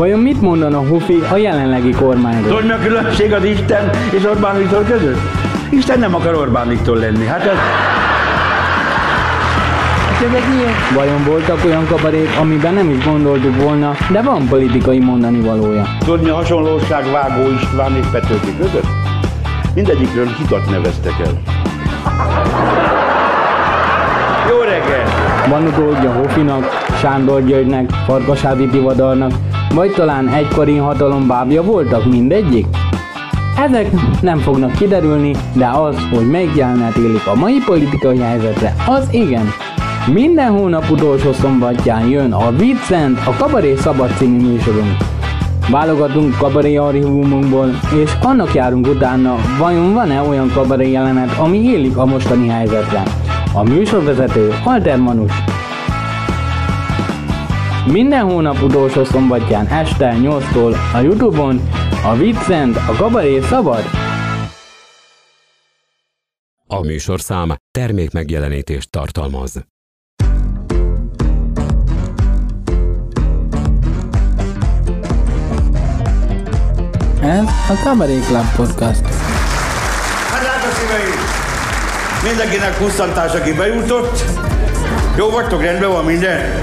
Vajon mit mondana Hufi a jelenlegi kormányról? Tudod, mi a különbség az Isten és Orbán Viktor között? Isten nem akar Orbán Viktor lenni. Hát ez... Hát. Vajon voltak olyan kabarék, amiben nem is gondoltuk volna, de van politikai mondani valója? Tudod, mi a hasonlóság Vágó István és Petőfi között? Mindegyikről hitat neveztek el. Jó reggel! Van utódja Hofinak, Sándor Györgynek, Farkasádi Tivadarnak, vagy talán egykori hatalom bábja voltak mindegyik? Ezek nem fognak kiderülni, de az, hogy melyik jelenet élik a mai politikai helyzetre, az igen. Minden hónap utolsó szombatján jön a Vincent, a Kabaré Szabad című műsorunk. Válogatunk kabaré archívumunkból, és annak járunk utána, vajon van-e olyan kabaré jelenet, ami élik a mostani helyzetre. A műsorvezető Alter Manus. Minden hónap utolsó szombatján este 8-tól a Youtube-on a Vincent, a Kabaré Szabad A műsorszám termék megjelenítést tartalmaz. Ez a Kabaré Club Podcast. Hát drága szíveim! Mindenkinek pusztantás, aki bejutott. Jó vagytok, rendben van minden?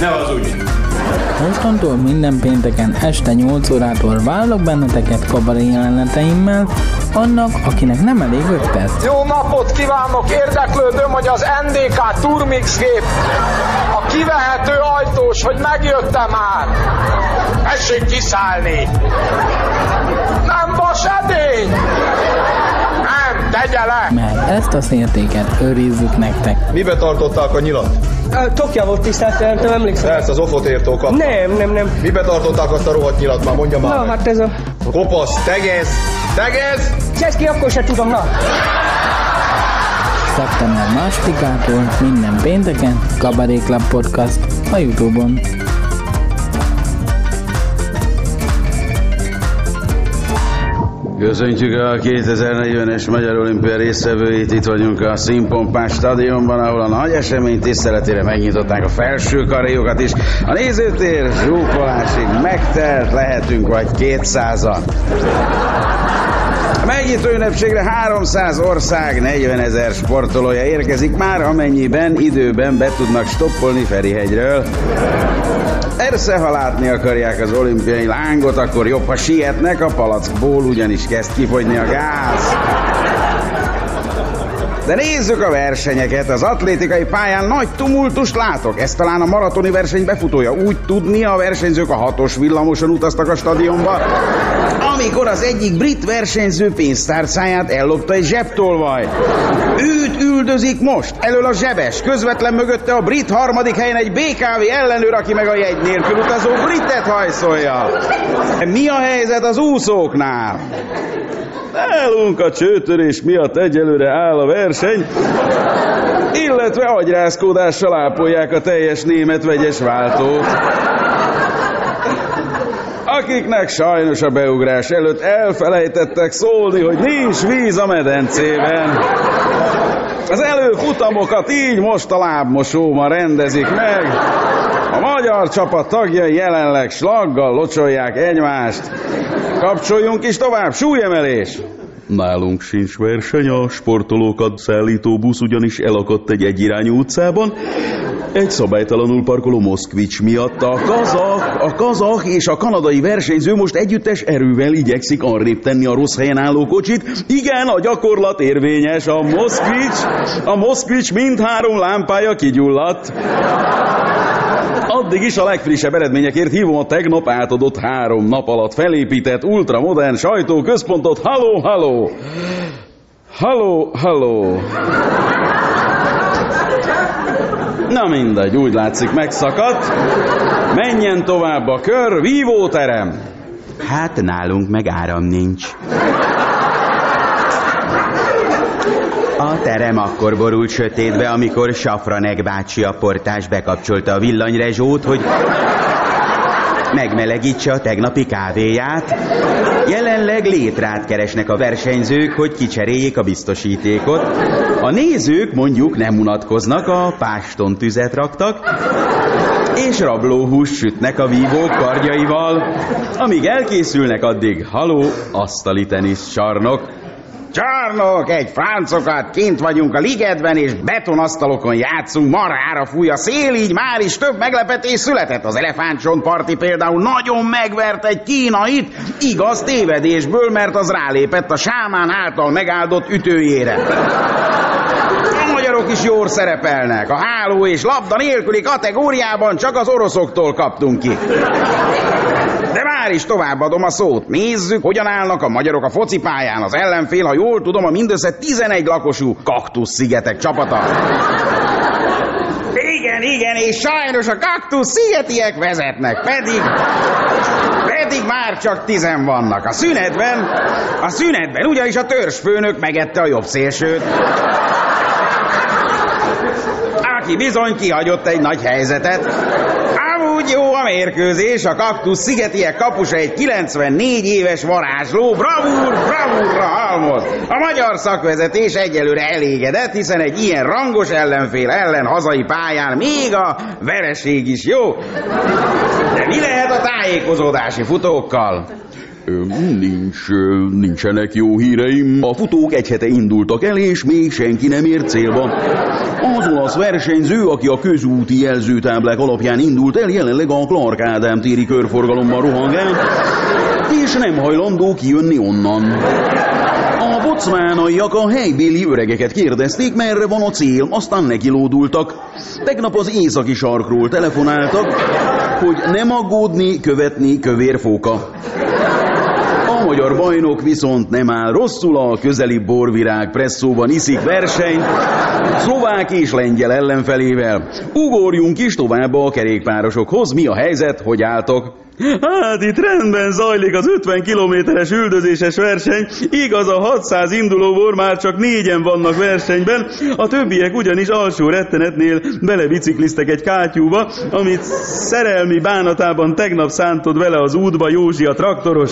Ne az úgy. Mostantól minden pénteken este 8 órától vállalok benneteket kabaré jeleneteimmel, annak, akinek nem elég 5 perc. Jó napot kívánok! Érdeklődöm, hogy az NDK Turmix gép a kivehető ajtós, hogy megjötte már. Tessék kiszállni! Nem vas edény! Nem, tegye le! Mert ezt a szértéket őrizzük nektek. Mibe tartották a nyilat? Tokja volt tisztelt, nem nem emlékszem. Persze, az ofot értókat. Nem, nem, nem. Mibe tartották azt a rohadt nyilat már, mondja már Na, meg. hát ez a... Kopasz, tegez, tegez! Cseszki, akkor se tudom, na. Szeptember másodikától minden pénteken Kabaré Club Podcast a Youtube-on. Köszöntjük a 2040-es Magyar Olimpia résztvevőit. Itt vagyunk a Színpompás stadionban, ahol a nagy esemény tiszteletére megnyitották a felső karéjokat is. A nézőtér zsúfolásig megtelt, lehetünk vagy 200-an. Megnyitó ünnepségre 300 ország, 40 ezer sportolója érkezik már, amennyiben időben be tudnak stoppolni Ferihegyről. Persze, ha látni akarják az olimpiai lángot, akkor jobb, ha sietnek, a palackból ugyanis kezd kifogyni a gáz. De nézzük a versenyeket. Az atlétikai pályán nagy tumultust látok. Ez talán a maratoni verseny befutója. Úgy tudni, a versenyzők a hatos villamoson utaztak a stadionba, amikor az egyik brit versenyző pénztárcáját ellopta egy zsebtolvaj. Őt üldözik most, elől a zsebes, közvetlen mögötte a brit harmadik helyen egy BKV ellenőr, aki meg a jegy nélkül utazó britet hajszolja. Mi a helyzet az úszóknál? Nálunk a csőtörés miatt egyelőre áll a verseny, illetve agyrázkódással ápolják a teljes német vegyes váltót. Akiknek sajnos a beugrás előtt elfelejtettek szólni, hogy nincs víz a medencében. Az előfutamokat így most a lábmosóban rendezik meg. A magyar csapat tagjai jelenleg slaggal locsolják egymást. Kapcsoljunk is tovább, súlyemelés! Nálunk sincs verseny, a sportolókat szállító busz ugyanis elakadt egy egyirányú utcában, egy szabálytalanul parkoló Moszkvics miatt a kazak, a kazak és a kanadai versenyző most együttes erővel igyekszik arrébb tenni a rossz helyen álló kocsit. Igen, a gyakorlat érvényes, a Moszkvics, a Moszkvics mindhárom lámpája kigyulladt. Addig is a legfrissebb eredményekért hívom a tegnap átadott három nap alatt felépített ultramodern sajtóközpontot. Halló, halló! Halló, halló! Na mindegy, úgy látszik megszakadt. Menjen tovább a kör, vívóterem. Hát nálunk meg áram nincs. A terem akkor borult sötétbe, amikor Safranek bácsi a portás bekapcsolta a villanyrezsót, hogy megmelegítse a tegnapi kávéját. Jelenleg létrát keresnek a versenyzők, hogy kicseréljék a biztosítékot. A nézők mondjuk nem unatkoznak, a páston tüzet raktak, és rablóhús sütnek a vívók kardjaival. Amíg elkészülnek, addig haló, asztali tenisz csarnok. Csarnok, egy fráncokat, kint vagyunk a ligetben, és betonasztalokon játszunk, marhára fúj a szél, így már is több meglepetés született. Az elefántcsontparti például nagyon megvert egy kínait, igaz tévedésből, mert az rálépett a sámán által megáldott ütőjére. Magyarok is jól szerepelnek. A háló és labda nélküli kategóriában csak az oroszoktól kaptunk ki. De már is továbbadom a szót. Nézzük, hogyan állnak a magyarok a focipályán. Az ellenfél, ha jól tudom, a mindössze 11 lakosú kaktusz-szigetek csapata. Igen, igen, és sajnos a kaktusz szigetiek vezetnek, pedig... Pedig már csak tizen vannak. A szünetben, a szünetben ugyanis a törzsfőnök megette a jobb szélsőt aki bizony kihagyott egy nagy helyzetet. Amúgy jó a mérkőzés, a kaktusz szigetiek kapusa egy 94 éves varázsló, bravúr, bravúrra halmoz. A magyar szakvezetés egyelőre elégedett, hiszen egy ilyen rangos ellenfél ellen hazai pályán még a vereség is jó. De mi lehet a tájékozódási futókkal? Nincs, nincsenek jó híreim. A futók egy hete indultak el, és még senki nem ért célba. Az olasz versenyző, aki a közúti jelzőtáblák alapján indult el, jelenleg a Clark Ádám téri körforgalomban rohangál, és nem hajlandó kijönni onnan. A bocmánaiak a helybéli öregeket kérdezték, merre van a cél, aztán nekilódultak. Tegnap az északi sarkról telefonáltak, hogy nem aggódni, követni kövérfóka. A magyar bajnok viszont nem áll rosszul a közeli borvirág presszóban iszik versenyt, szlovák és lengyel ellenfelével. Ugorjunk is tovább a kerékpárosokhoz, mi a helyzet, hogy álltok? Hát itt rendben zajlik az 50 kilométeres üldözéses verseny, igaz a 600 indulóból már csak négyen vannak versenyben, a többiek ugyanis alsó rettenetnél belebicikliztek egy kátyúba, amit szerelmi bánatában tegnap szántod vele az útba Józsi a traktoros.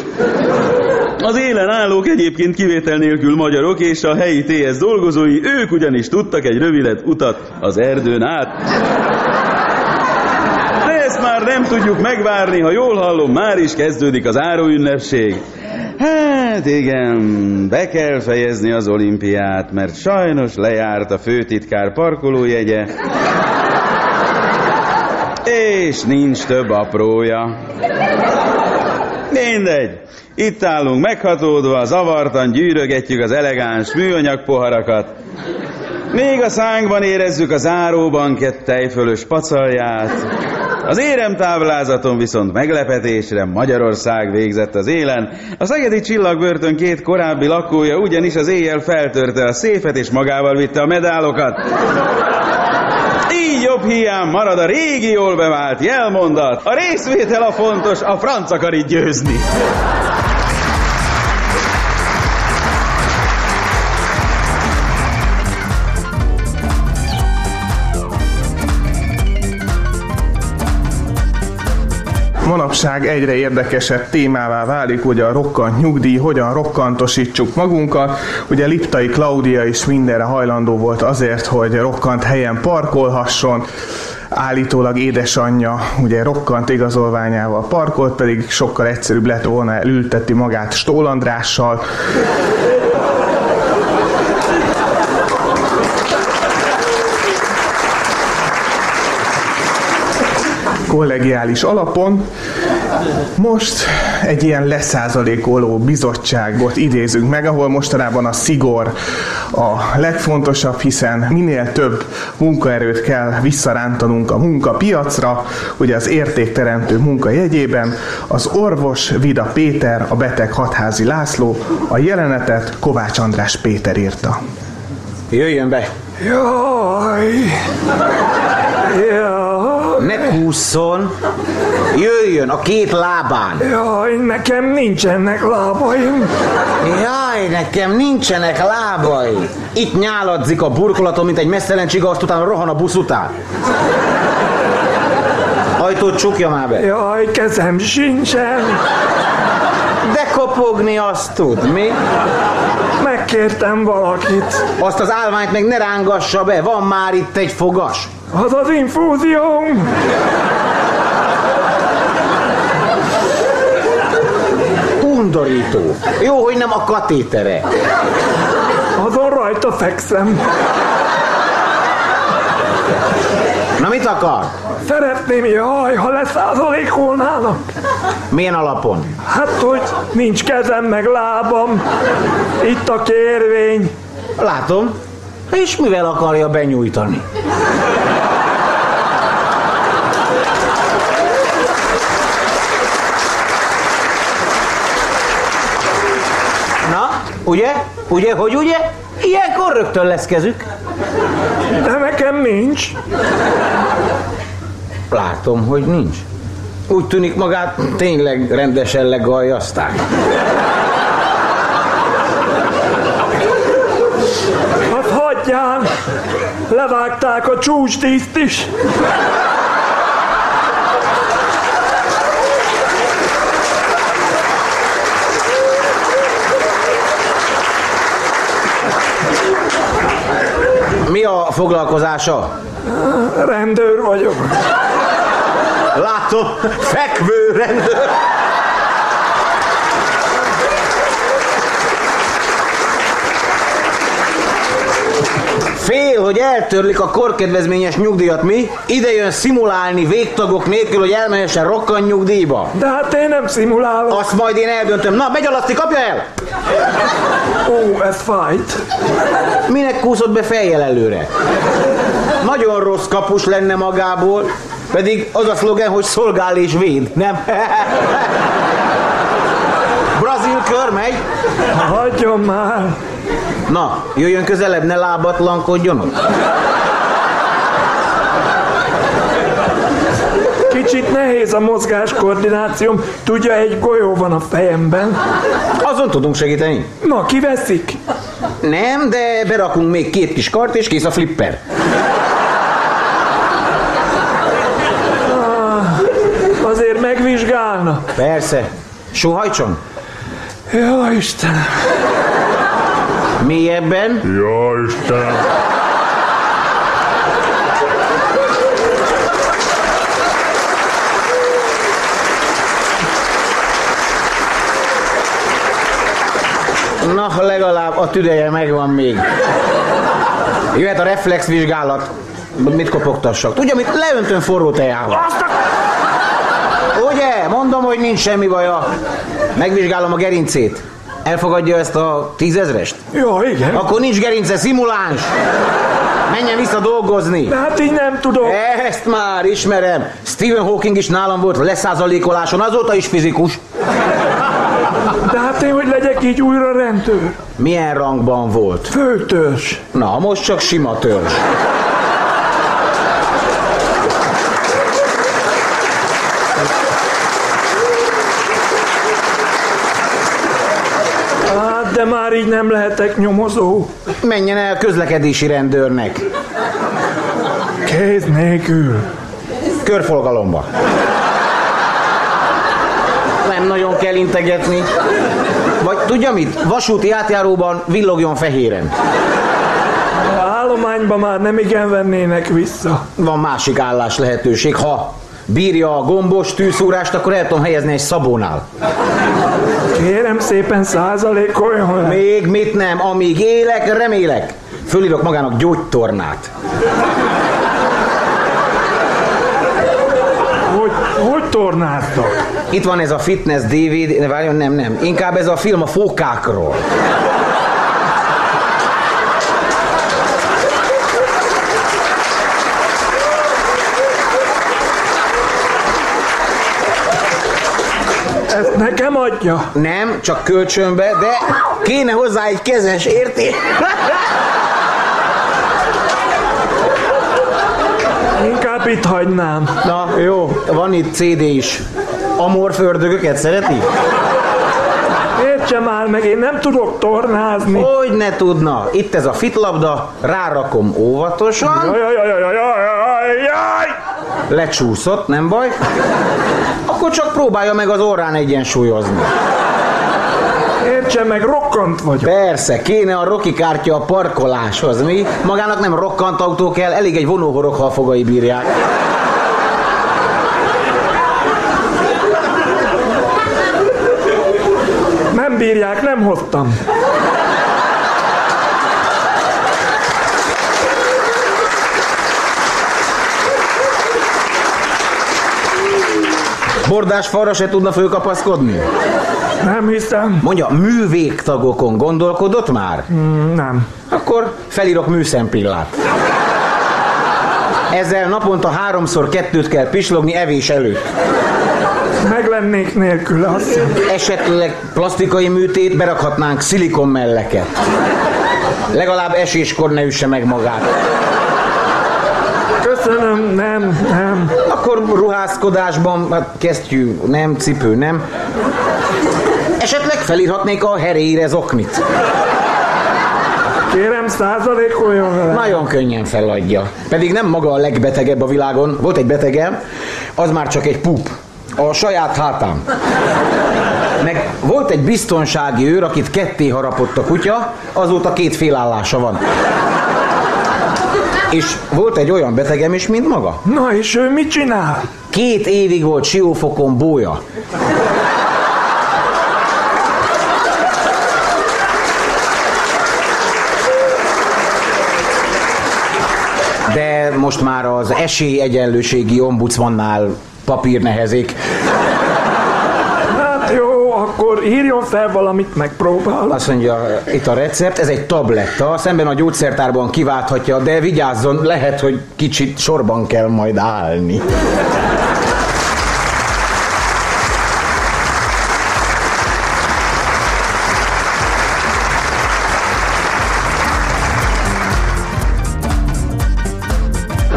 Az élen állók egyébként kivétel nélkül magyarok és a helyi TS dolgozói, ők ugyanis tudtak egy rövid utat az erdőn át. Ezt már nem tudjuk megvárni, ha jól hallom, már is kezdődik az áróünnepség. Hát igen, be kell fejezni az olimpiát, mert sajnos lejárt a főtitkár parkolójegye, és nincs több aprója. Mindegy. Itt állunk meghatódva, zavartan gyűrögetjük az elegáns műanyag poharakat. Még a szánkban érezzük az áróban tejfölös pacalját. Az éremtáblázaton viszont meglepetésre Magyarország végzett az élen. A Szegedi Csillagbörtön két korábbi lakója ugyanis az éjjel feltörte a széfet és magával vitte a medálokat. Így jobb hiány marad a régi jól bevált jelmondat. A részvétel a fontos, a franc akar itt győzni. Manapság egyre érdekesebb témává válik ugye a rokkant nyugdíj, hogyan rokkantosítsuk magunkat. Ugye Liptai Klaudia is mindenre hajlandó volt azért, hogy rokkant helyen parkolhasson. Állítólag édesanyja ugye rokkant igazolványával parkolt, pedig sokkal egyszerűbb lett volna elülteti magát Stólandrással. Kollegiális alapon. Most egy ilyen leszázalékoló bizottságot idézünk meg, ahol mostanában a szigor a legfontosabb, hiszen minél több munkaerőt kell visszarántanunk a munkapiacra, ugye az értékteremtő munka jegyében. Az orvos Vida Péter, a beteg Hatházi László, a jelenetet Kovács András Péter írta. Jöjjön be! Jaj! Jaj! Ne kúszson! Jöjjön a két lábán! Jaj, nekem nincsenek lábaim! Jaj, nekem nincsenek lábai! Itt nyáladzik a burkolatom, mint egy messzelen csiga, azt utána rohan a busz után. Ajtót csukja már be. Jaj, kezem sincsen. De kopogni azt tud, mi? Megkértem valakit. Azt az állványt meg ne rángassa be, van már itt egy fogas. Az az infúzióm. Undorító. Jó, hogy nem a katétere. Azon rajta fekszem. Na mit akar? Szeretném, jaj, ha leszázalékolnának. Milyen alapon? Hát, hogy nincs kezem meg lábam. Itt a kérvény. Látom. És mivel akarja benyújtani? Na, ugye? Ugye, hogy ugye? Ilyenkor rögtön lesz kezük. De nekem nincs. Látom, hogy nincs. Úgy tűnik magát tényleg rendesen legaljazták. Hát hagyján. Levágták a csúcsdíszt is. A foglalkozása? Rendőr vagyok. Látom, fekvő rendőr. Fél, hogy eltörlik a korkedvezményes nyugdíjat, mi? Ide jön szimulálni végtagok nélkül, hogy elmehessen rokkan nyugdíjba. De hát én nem szimulálok. Azt majd én eldöntöm. Na, megy alaszti, kapja el! Ó, ez fájt. Minek kúszott be fejjel előre? Nagyon rossz kapus lenne magából, pedig az a szlogen, hogy szolgál és véd, nem? Brazil kör megy. Hagyjon már. Na, jöjjön közelebb, ne lábatlankodjon ott. Kicsit nehéz a mozgás koordinációm. Tudja, egy golyó van a fejemben. Azon tudunk segíteni. Na, kiveszik? Nem, de berakunk még két kis kart, és kész a flipper. Ah, azért megvizsgálna. Persze. Sóhajtson. Jó, Istenem. Mélyebben. Jó, Istenem. Na, legalább a tüdeje megvan még. Jöhet a reflexvizsgálat. Mit kopogtassak? Tudja, mit leöntön forró tejával. Ugye? Mondom, hogy nincs semmi baja. Megvizsgálom a gerincét. Elfogadja ezt a tízezrest? Jó, igen. Akkor nincs gerince, szimuláns. Menjen vissza dolgozni. De hát így nem tudok. Ezt már ismerem. Stephen Hawking is nálam volt leszázalékoláson, azóta is fizikus. De hát én hogy legyek így újra rendőr? Milyen rangban volt? Főtörzs. Na, most csak sima törzs. Hát, de már így nem lehetek nyomozó. Menjen el közlekedési rendőrnek. Kéz nélkül. Körforgalomba. Nem nagyon kell integetni. Vagy tudja mit? Vasúti átjáróban villogjon fehéren. A állományba már nem igen vennének vissza. Van másik állás lehetőség. Ha bírja a gombos tűszúrást, akkor el tudom helyezni egy szabónál. Kérem szépen százalékoljon le. Még mit nem, amíg élek, remélek. Fölírok magának gyógytornát. Hogy, hogy tornáztak? Itt van ez a fitness DVD, várjon, nem, nem. Inkább ez a film a fókákról. Ezt nekem adja. Nem, csak kölcsönbe, de kéne hozzá egy kezes, érti? Inkább itt hagynám. Na, jó, van itt CD is. Amorfördögöket szereti? Értse már meg, én nem tudok tornázni. Hogy ne tudna? Itt ez a fitlabda, rárakom óvatosan. Jaj, jaj, jaj, jaj, jaj, jaj, jaj. Lecsúszott, nem baj. Akkor csak próbálja meg az orrán egyensúlyozni. Értse meg, rokkant vagyok. Persze, kéne a Rocky kártya a parkoláshoz, mi? Magának nem rokkant autó kell, elég egy vonóhorog, ha a fogai bírják. Nem bírják, nem hoztam. Bordás falra se tudna fölkapaszkodni? Nem hiszem. Mondja, művégtagokon gondolkodott már? Mm, nem. Akkor felírok műszempillát. Ezzel naponta háromszor kettőt kell pislogni evés előtt. Meg lennék nélküle, azt hiszem. Esetleg plastikai műtét, berakhatnánk szilikon melleket. Legalább eséskor ne üsse meg magát. Köszönöm, nem, nem. Akkor ruházkodásban, hát kesztyű, nem, cipő, nem. Esetleg felírhatnék a heréire zoknit. Kérem, százalékoljon vele. Nagyon könnyen feladja. Pedig nem maga a legbetegebb a világon. Volt egy betegem, az már csak egy pup. A saját hátám. Meg volt egy biztonsági őr, akit ketté harapott a kutya, azóta két félállása van. És volt egy olyan betegem is, mint maga. Na és ő mit csinál? Két évig volt siófokon bója. De most már az esélyegyenlőségi ombudsmannál papír nehezik. Akkor írjon fel valamit, megpróbál. Azt mondja, itt a recept, ez egy tabletta, szemben a gyógyszertárban kiválthatja, de vigyázzon, lehet, hogy kicsit sorban kell majd állni.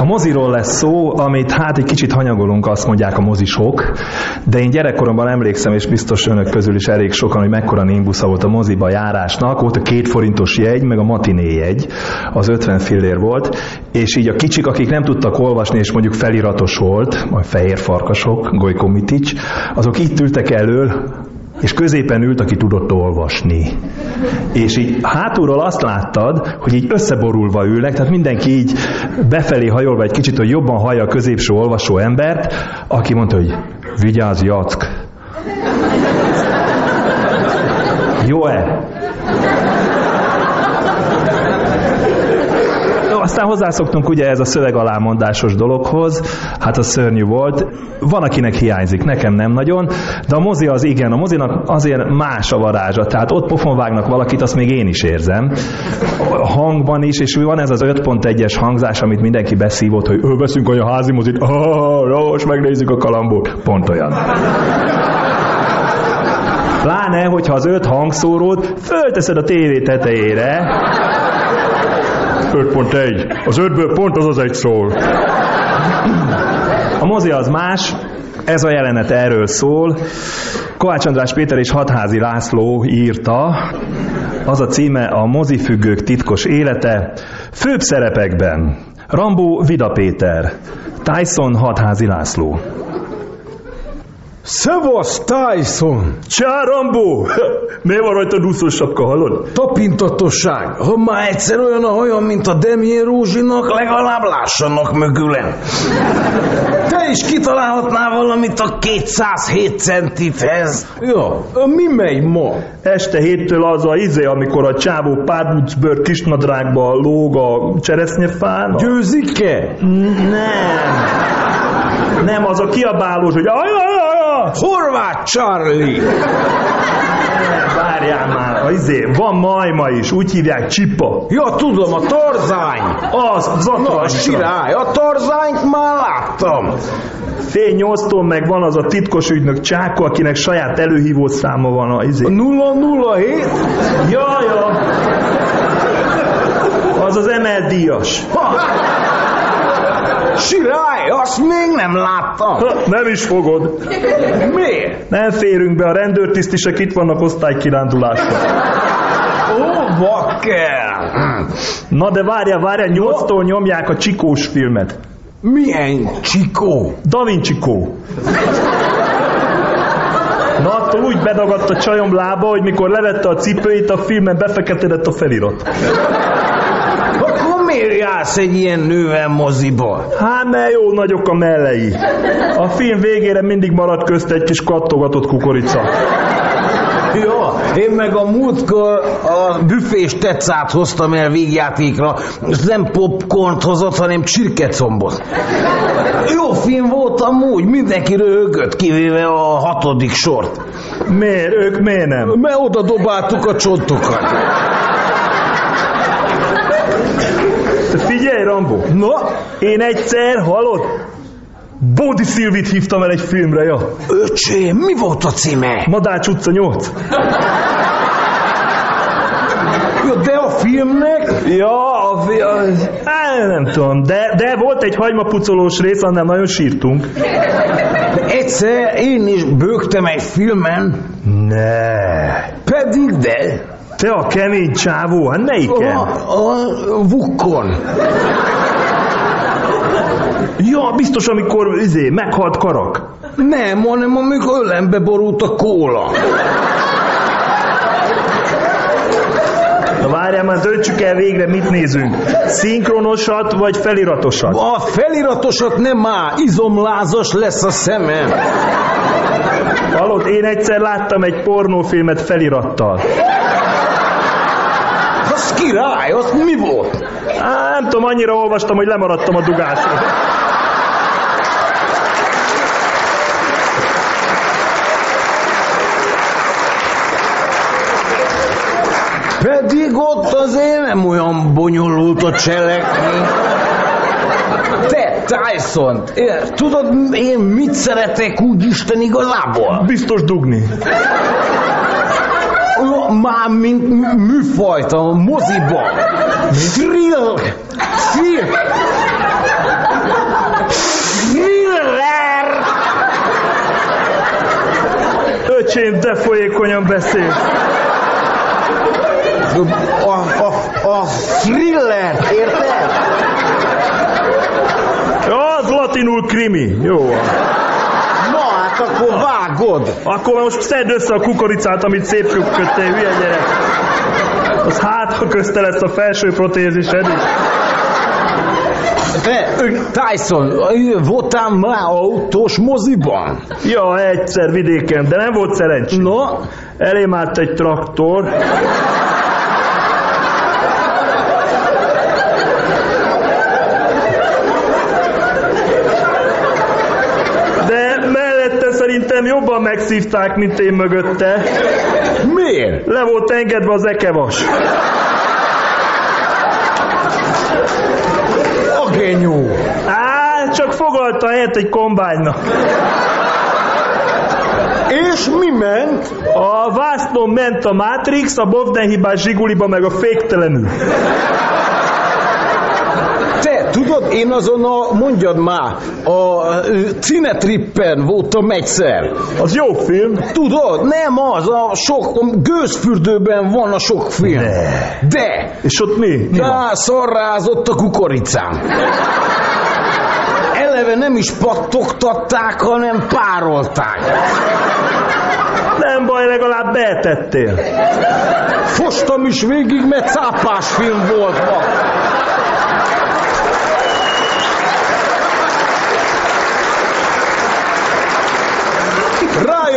Moziról lesz szó, amit hát egy kicsit hanyagolunk, azt mondják a mozisok, de én gyerekkoromban emlékszem, és biztos önök közül is elég sokan, hogy mekkora nimbusza volt a moziba járásnak, volt a két forintos jegy, meg a matiné jegy, az 50 fillér volt, és így a kicsik, akik nem tudtak olvasni, és mondjuk feliratos volt, majd fehér farkasok, Gojko Mitics, azok itt ültek elől, és középen ült, aki tudott olvasni. És így hátulról azt láttad, hogy így összeborulva ülnek, tehát mindenki így befelé hajolva egy kicsit, hogy jobban hallja a középső olvasó embert, aki mondta, hogy vigyázz, Jack. Jó-e? Aztán hozzászoktunk ugye ez a szöveg alámondásos dologhoz, hát az szörnyű volt. Van, akinek hiányzik, nekem nem nagyon, de a mozi az igen, a mozinak azért más a varázsa, tehát ott pofon vágnak valakit, azt még én is érzem. A hangban is, és van ez az 5.1-es hangzás, amit mindenki beszívott, hogy ő veszünk olyan házi mozit, ah, most megnézzük a kalambót. Pont olyan. Pláne, hogyha az öt hangszórót fölteszed a tévé tetejére, 5.1. Az ötből pont az az egy szól. A mozi az más, ez a jelenet erről szól. Kovács András Péter és Hatházi László írta, az a címe a mozifüggők titkos élete. Főbb szerepekben Rambó Vida Péter, Tyson Hatházi László. Szevasz, Tyson! Csá, Rambó! Miért van rajta úszós sapka, hallod? Tapintatosság! Ha már egyszer olyan a hajam, mint a Demjén Rózsinak, legalább lássanak mögülen. Te is kitalálhatnál valamit a 207 centithez. Ja, mi megy ma? Este héttől az a izé, amikor a csávó párducbőr kisnadrágba lóg a cseresznyefán. Győzik-e? Nem. Nem, az a kiabálós, hogy ajajaj, Horváth Charlie! Várjál már, a izé, van majma is, úgy hívják csipa. Ja, tudom, a tarzány! Az, az a Na, sirály, a tarzányt már láttam! Fél nyolctól meg van az a titkos ügynök Csáko, akinek saját előhívó száma van a izé. 007? Ja, ja. Az az emeldíjas. Sirály, azt még nem láttam. Ha, nem is fogod. Miért? Nem férünk be, a rendőrtisztisek itt vannak osztálykirándulásra. Ó, bakker! Na de várjál, várjál, nyolctól nyomják a csikós filmet. Milyen csikó? Da Vinci Kó. Na, attól úgy bedagadt a csajom lába, hogy mikor levette a cipőit, a filmen befeketedett a felirat. Miért jársz egy ilyen nővel moziba? Hát, mert jó nagyok a mellei. A film végére mindig maradt közt egy kis kattogatott kukorica. Ja, én meg a múltkor a büfés tetszát hoztam el végjátékra, és nem popcornt hozott, hanem csirkecombot. Jó film volt amúgy, mindenki röhögött, kivéve a hatodik sort. Miért? Ők miért nem? Mert oda dobáltuk a csontokat. Te figyelj, Rambo! No? Én egyszer, hallod? Bódi Szilvit hívtam el egy filmre, ja. Öcsém, mi volt a címe? Madács utca 8. Ja, de a filmnek? Ja, a, fi- a, á, nem tudom, de, de volt egy hagymapucolós rész, annál nagyon sírtunk. De egyszer én is bőgtem egy filmen. Ne. Pedig de. Te a kemény csávó, hát melyiken? A, a Vukkon. Ja, biztos, amikor izé, meghalt karak. Nem, hanem amikor ölembe borult a kóla. Na várjál már, döntsük el végre, mit nézünk. Szinkronosat vagy feliratosat? A feliratosat nem már, izomlázas lesz a szemem. Hallod, én egyszer láttam egy pornófilmet felirattal. Az király, az mi volt? Á, nem tudom, annyira olvastam, hogy lemaradtam a dugásról. Pedig ott azért nem olyan bonyolult a cselekmény. Te, Tyson, tudod, én mit szeretek úgy Isten igazából? Biztos dugni. Ó, Már mint m- műfajt a moziba. Thrill. Thrill. Thriller. Öcsém, de folyékonyan beszél. A, a, a thriller, érted? Ja, az latinul krimi. Jó. van. Hát akkor vágod. Akkor most szedd össze a kukoricát, amit szép köttél, hülye gyerek. Az hát, ha közte lesz a felső protézised is. Te, Tyson, voltál már autós moziban? Ja, egyszer vidéken, de nem volt szerencsé. No, Elém állt egy traktor. De mellette szerintem jobban megszívták, mint én mögötte. miért? Le volt engedve az ekevas. A genyó. Á, csak fogalta helyet egy kombánynak. És mi ment? A vásznon ment a Matrix, a Bovden-hibás Zsiguliba meg a féktelenül. Tudod, én azon a, mondjad már, a Cinetrippen voltam egyszer. Az jó film. Tudod, nem az, a sok, a gőzfürdőben van a sok film. Ne. De, És ott mi? mi de szarrázott a kukoricám. Eleve nem is pattogtatták, hanem párolták. Nem baj, legalább betettél. Fostam is végig, mert cápás film volt ma.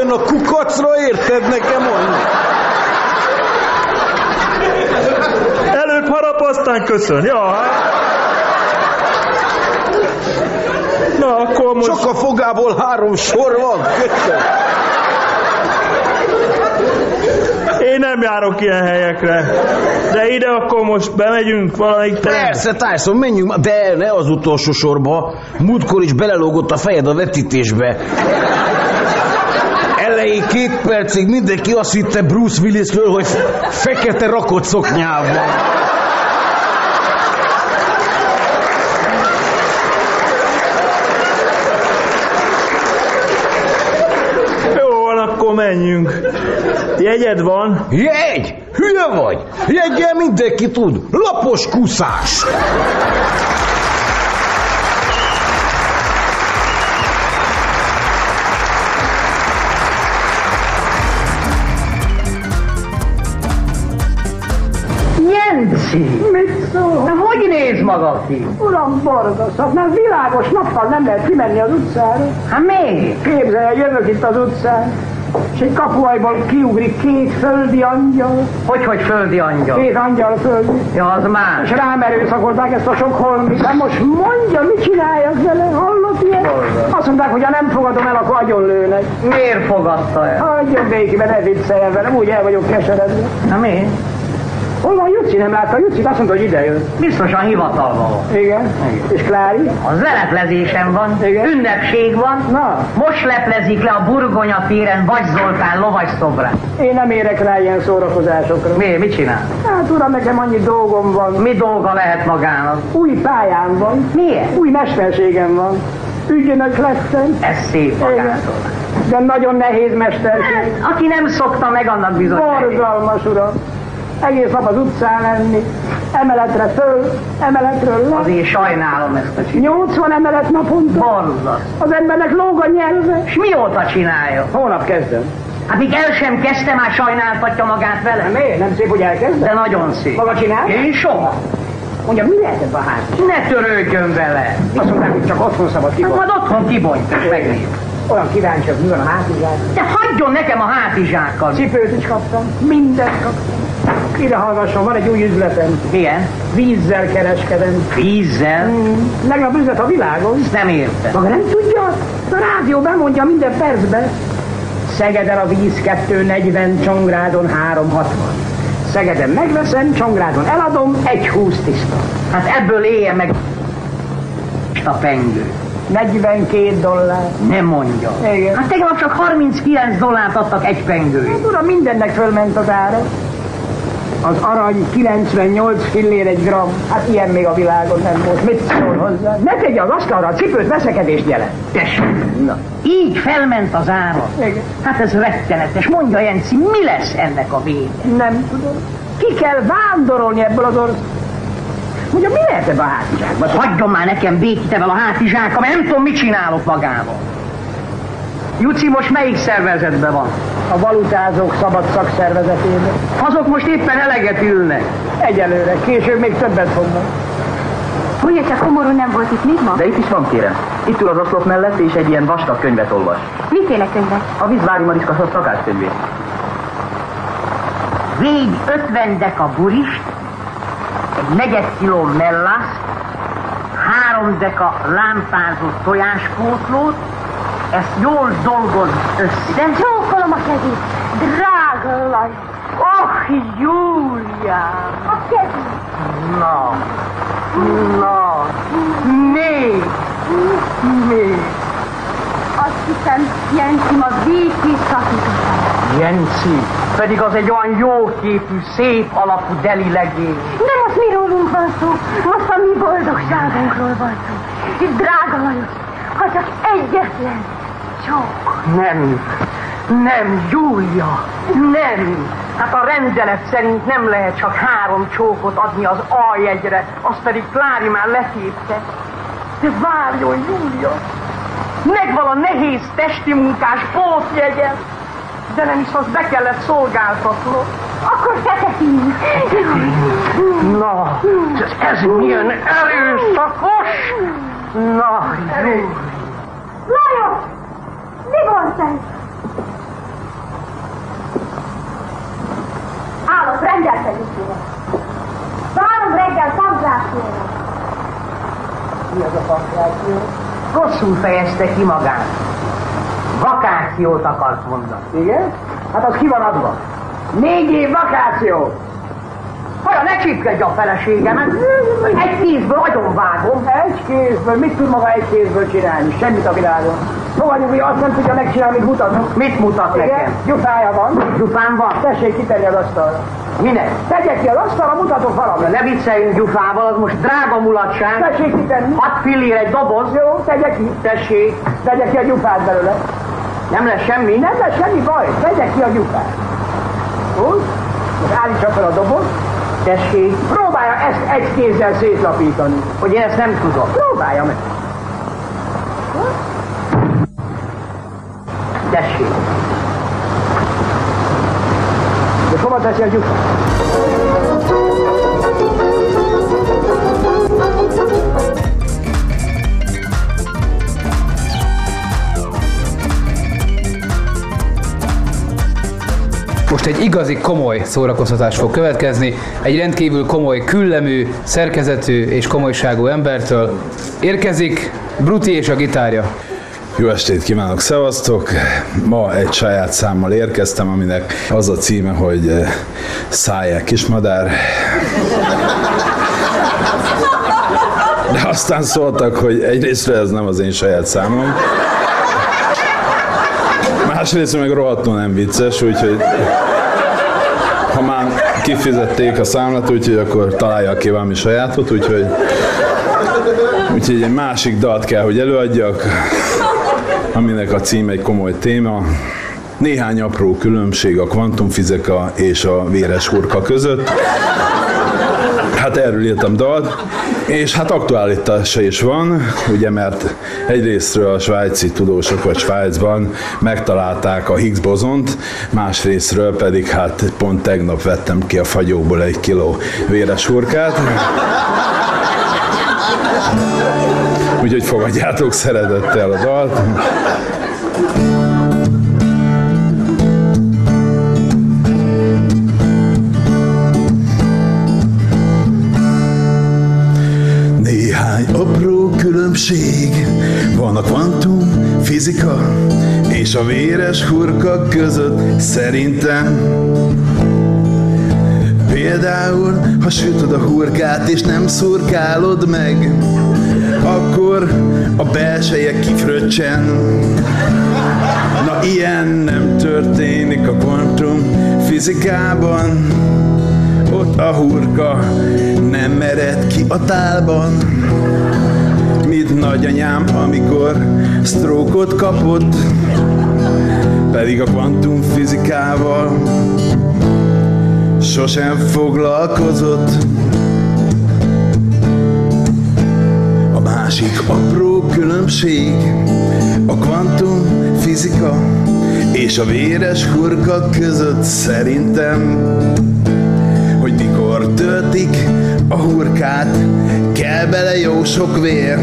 Rájön a kukacra, érted nekem mondani? Előbb harap, aztán köszön. Ja, hát. Na, akkor most... Csak a fogából három sor van. Köszön. Én nem járok ilyen helyekre. De ide akkor most bemegyünk valamelyik terembe. Persze, Tyson, menjünk de ne az utolsó sorba. Múltkor is belelógott a fejed a vetítésbe. Elején két percig mindenki azt hitte Bruce Willisről, hogy fekete rakott szoknyában. Jó van, akkor menjünk. Jegyed van? Jegy! Hülye vagy? Jegyen mindenki tud. Lapos kuszás. Mit szól? Na, hogy néz maga ki? Uram, borzasztok, mert világos nappal nem lehet kimenni az utcára. Hát miért? Képzelje, jövök itt az utcán, és egy kapuajból kiugrik két földi angyal. Hogy, hogy földi angyal? Két angyal földi. Ja, az más. És rám erőszakolták ezt a sok holmit. De most mondja, mit csináljak vele? Hallott ilyet? Azt mondták, hogy ha nem fogadom el, akkor agyonlőnek. Miért fogadta el? Hagyjon békében, ne vicceljen velem, úgy el vagyok keseredve. Na mi? Hol van Juci? Nem látta Juci? Azt mondta, hogy ide jön. Biztosan hivatalban van. Igen. Igen. És Klári? Az leleplezésen van, Igen. ünnepség van. Na. Most leplezik le a Burgonya téren Vagy Zoltán lovas szobrát. Én nem érek rá ilyen szórakozásokra. Mi? Mit csinál? Hát uram, nekem annyi dolgom van. Mi dolga lehet magának? Új pályám van. Milyen? Új mesterségem van. Ügyönök lettem. Ez szép magától. De nagyon nehéz mesterség. Aki nem szokta meg, annak bizony. Borzalmas, uram. Egész nap az utcán lenni. Emeletre föl, emeletről le. Azért sajnálom ezt a csinálni. 80 emelet naponta. Borzas. Az embernek lóg a nyelve. És mióta csinálja? Hónap kezdem. Hát még el sem kezdte, már sajnáltatja magát vele. Miért? Nem szép, hogy elkezdem? De nagyon szép. Maga csinál? Én soha. Mondja, mi lehet ebben a ház? Ne törődjön vele. Azt mondták, hogy csak otthon szabad Hát kibont. majd otthon kibonyt, és megnéz. Olyan kíváncsi, hogy mi van a hátizsák. De hagyjon nekem a hátizsákkal. Cipőt is kaptam, mindent kaptam. Ide hallgasson, van egy új üzletem. Milyen? Vízzel kereskedem. Vízzel? Mm, legnagyobb üzlet a világon. Ezt nem értem. Maga nem tudja? A rádió bemondja minden percben. Szegeden a víz 240, Csongrádon 360. Szegeden megveszem, Csongrádon eladom, 1,20 tiszta. Hát ebből élje meg a pengő. 42 dollár. Nem mondja. Igen. Hát tegnap csak 39 dollárt adtak egy pengőért. Hát uram, mindennek fölment az ára. Az arany 98 fillér egy gram. Hát ilyen még a világon nem volt. Mit szól hozzá? Ne tegye az asztalra a cipőt, veszekedést jelent. Tessék, na, így felment az ára. Igen. Hát ez rettenetes. Mondja, Jenci, mi lesz ennek a vége? Nem tudom. Ki kell vándorolni ebből az országból. Mondja, mi lehet ebben a hátizsákban? Hagyjon már nekem békít ebben a hátizsákkal, mert nem tudom, mit csinálok magával. Juci most melyik szervezetben van? A valutázók szabad szakszervezetében. Azok most éppen eleget ülnek. Egyelőre, később még többet fognak. Ugye csak komorú nem volt itt még ma? De itt is van, kérem. Itt ül az oszlop mellett, és egy ilyen vastag könyvet olvas. Miféle könyvet? A Vizvári Mariska szakácskönyvét. Végy 50 deka burist, egy negyed kiló mellász, három deka lámpázott tojáspótlót, ezt jól dolgoz össze. Csókolom a kezét, drága Laj. Oh, Júlia! A kezét. Na, na, még, még. Azt hiszem, Jenci ma végképp szakítottam. Jenci, pedig az egy olyan jóképű, szép alapú deli legény. De most mi rólunk van szó? Most a mi boldogságunkról van szó. És drága Lajos, ha csak egyetlen csók. Nem, nem, Júlia, nem. Hát a rendelet szerint nem lehet csak három csókot adni az A-jegyre, azt pedig Klári már letépte. De várjon, Júlia! Megvan a nehéz testi munkás pótjegyem, de nem is azt be kellett szolgáltatnom. Akkor feketén. Na, ez milyen erőszakos! Na, Júlia! Lajos! Mi volt ez? Állok, rendelkezésére. Várom reggel pankrációra. Mi az a pankráció? Rosszul fejezte ki magát. Vakációt akart mondani. Igen? Hát az ki van adva? Négy év vakáció! Csípkedj a feleségemet! Egy kézből agyon vágom. Egy kézből? Mit tud maga egy kézből csinálni? Semmit a világon. Fogadjuk, hogy azt nem tudja megcsinálni, amit mutatok. Mit mutat Igen? nekem? Gyufája van. Gyufám van? Tessék kitenni az asztalra. Minek? Tegye ki az asztalra, mutatok valamit. Ne vicceljünk gyufával, az most drága mulatság. Tessék kitenni. Hat fillér egy doboz. Jó, tegye ki. Tessék. Tegye ki a gyufát belőle. Nem lesz semmi? Nem lesz semmi baj. Tegye ki a gyufát. Úgy? Most állítsa fel a doboz. Tessék. Próbálja ezt egy kézzel szétlapítani. Hogy én ezt nem tudom. Próbálja meg. Tessék. De hova teszi a gyufát? Most egy igazi komoly szórakoztatás fog következni, egy rendkívül komoly küllemű, szerkezetű és komolyságú embertől. Érkezik Bruti és a gitárja. Jó estét kívánok, szevasztok! Ma egy saját számmal érkeztem, aminek az a címe, hogy eh, Szállják kismadár. De aztán szóltak, hogy egyrészt ez nem az én saját számom, másrészt meg rohadtul nem vicces, úgyhogy már kifizették a számlat, úgyhogy akkor találjak ki valami sajátot, úgyhogy úgyhogy egy másik dalt kell, hogy előadjak, aminek a címe egy komoly téma. Néhány apró különbség a kvantumfizika és a véres hurka között. Hát erről írtam dalt, és hát aktuálitása is van, ugye, mert egyrésztről a svájci tudósok vagy Svájcban megtalálták a Higgs bozont, másrésztről pedig hát pont tegnap vettem ki a fagyóból egy kiló véres hurkát. Úgyhogy fogadjátok szeretettel a dalt. Néhány apró különbség van a kvantum fizika és a véres hurka között szerintem. Például, ha sütöd a hurkát és nem szurkálod meg, akkor a belseje kifröccsen. Na ilyen nem történik a kvantum fizikában, ott a hurka nem mered ki a tálban. Mit nagyanyám, amikor sztrókot kapott, pedig a kvantum fizikával sosem foglalkozott. A másik apró különbség a kvantum fizika és a véres hurka között szerintem, hogy mikor töltik a hurkát, kell bele jó sok vér,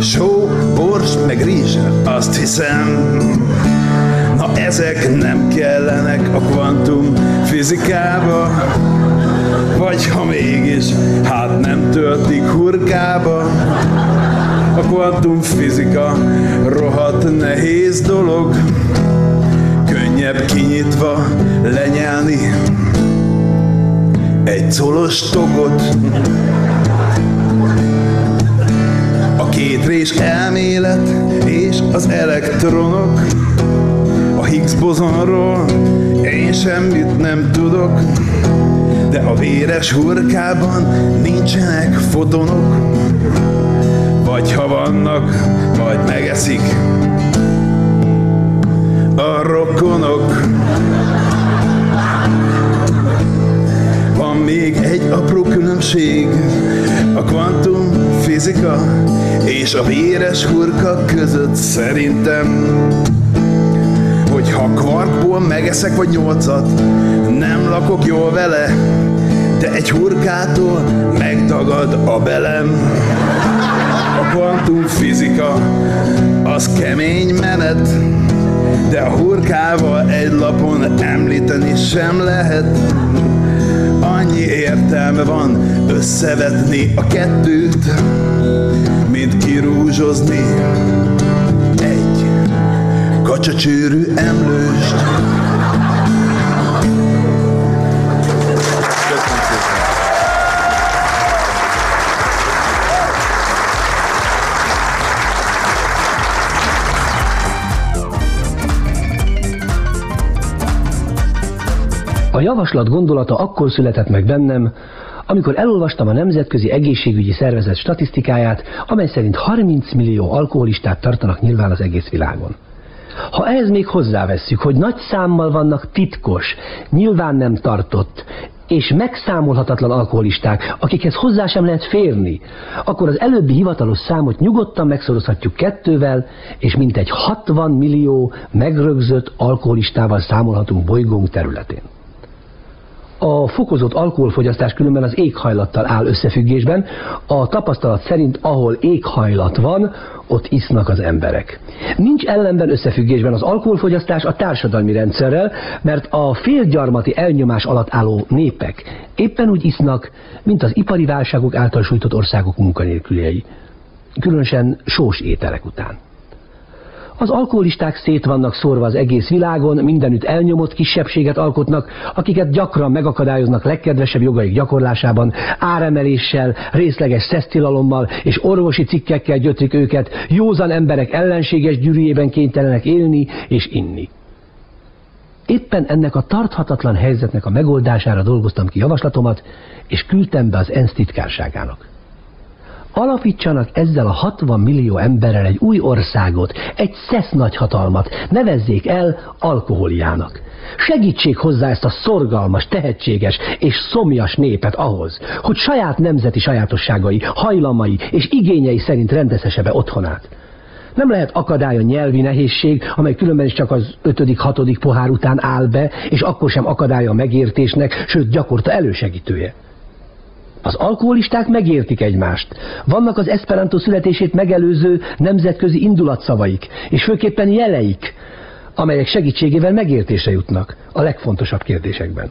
só, bors, meg rizs, azt hiszem. Na ezek nem kellenek a kvantum fizikába, vagy ha mégis, hát nem töltik hurkába. A kvantum fizika rohadt nehéz dolog, könnyebb kinyitva lenyelni egy colos togot. A kétrés elmélet és az elektronok, a Higgs bozonról én semmit nem tudok, de a véres hurkában nincsenek fotonok, vagy ha vannak, majd megeszik a rokonok. Még egy apró különbség a kvantum fizika és a véres hurka között szerintem hogy ha kvarkból megeszek vagy nyolcat, nem lakok jól vele, de egy hurkától megdagad a belem. A kvantum fizika az kemény menet, de a hurkával egy lapon említeni sem lehet. Annyi értelme van összevetni a kettőt, mint kirúzsozni egy kacsacsőrű emlőst. A javaslat gondolata akkor született meg bennem, amikor elolvastam a Nemzetközi Egészségügyi Szervezet statisztikáját, amely szerint 30 millió alkoholistát tartanak nyilván az egész világon. Ha ehhez még hozzávesszük, hogy nagy számmal vannak titkos, nyilván nem tartott és megszámolhatatlan alkoholisták, akikhez hozzá sem lehet férni, akkor az előbbi hivatalos számot nyugodtan megszorozhatjuk kettővel, és mintegy 60 millió megrögzött alkoholistával számolhatunk bolygónk területén. A fokozott alkoholfogyasztás különben az éghajlattal áll összefüggésben. A tapasztalat szerint, ahol éghajlat van, ott isznak az emberek. Nincs ellenben összefüggésben az alkoholfogyasztás a társadalmi rendszerrel, mert a félgyarmati elnyomás alatt álló népek éppen úgy isznak, mint az ipari válságok által sújtott országok munkanélküliei. Különösen sós ételek után. Az alkoholisták szét vannak szórva az egész világon, mindenütt elnyomott kisebbséget alkotnak, akiket gyakran megakadályoznak legkedvesebb jogaik gyakorlásában, áremeléssel, részleges szesztilalommal és orvosi cikkekkel gyötrik őket, józan emberek ellenséges gyűrűjében kénytelenek élni és inni. Éppen ennek a tarthatatlan helyzetnek a megoldására dolgoztam ki javaslatomat, és küldtem be az ENSZ titkárságának. Alapítsanak ezzel a 60 millió emberrel egy új országot, egy szesz nagyhatalmat, nevezzék el alkoholiának. Segítsék hozzá ezt a szorgalmas, tehetséges és szomjas népet ahhoz, hogy saját nemzeti sajátosságai, hajlamai és igényei szerint rendezhesse be otthonát. Nem lehet akadály a nyelvi nehézség, amely különben is csak az ötödik, hatodik pohár után áll be, és akkor sem akadály a megértésnek, sőt gyakorta elősegítője. Az alkoholisták megértik egymást. Vannak az Esperanto születését megelőző nemzetközi indulatszavaik, és főképpen jeleik, amelyek segítségével megértése jutnak a legfontosabb kérdésekben.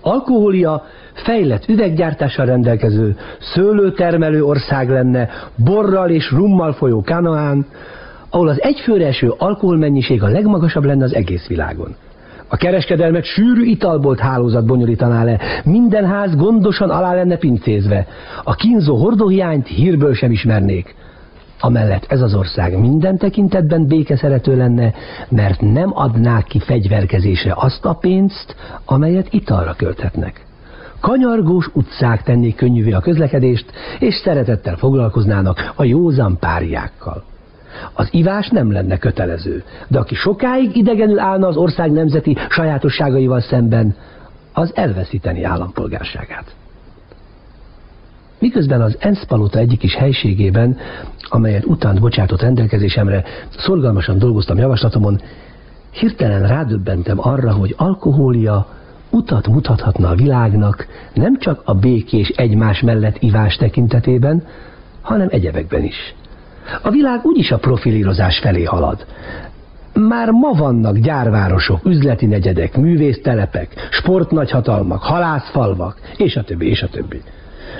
Alkoholia fejlett üveggyártással rendelkező, szőlőtermelő ország lenne, borral és rummal folyó Kanaán, ahol az egyfőre eső alkoholmennyiség a legmagasabb lenne az egész világon. A kereskedelmet sűrű italbolt hálózat bonyolítaná le, minden ház gondosan alá lenne pincézve. A kínzó hordóhiányt hírből sem ismernék. Amellett ez az ország minden tekintetben békeszerető lenne, mert nem adnák ki fegyverkezésre azt a pénzt, amelyet italra költhetnek. Kanyargós utcák tennék könnyűvé a közlekedést, és szeretettel foglalkoznának a józan párjákkal. Az ivás nem lenne kötelező, de aki sokáig idegenül állna az ország nemzeti sajátosságaival szemben, az elveszíteni állampolgárságát. Miközben az ENSZ palota egyik is helységében, amelyet utánt bocsátott rendelkezésemre, szorgalmasan dolgoztam javaslatomon, hirtelen rádöbbentem arra, hogy alkohólia utat mutathatna a világnak nem csak a békés egymás mellett ivás tekintetében, hanem egyebekben is. A világ úgyis a profilírozás felé halad. Már ma vannak gyárvárosok, üzleti negyedek, művésztelepek, sportnagyhatalmak, halászfalvak, és a többi, és a többi.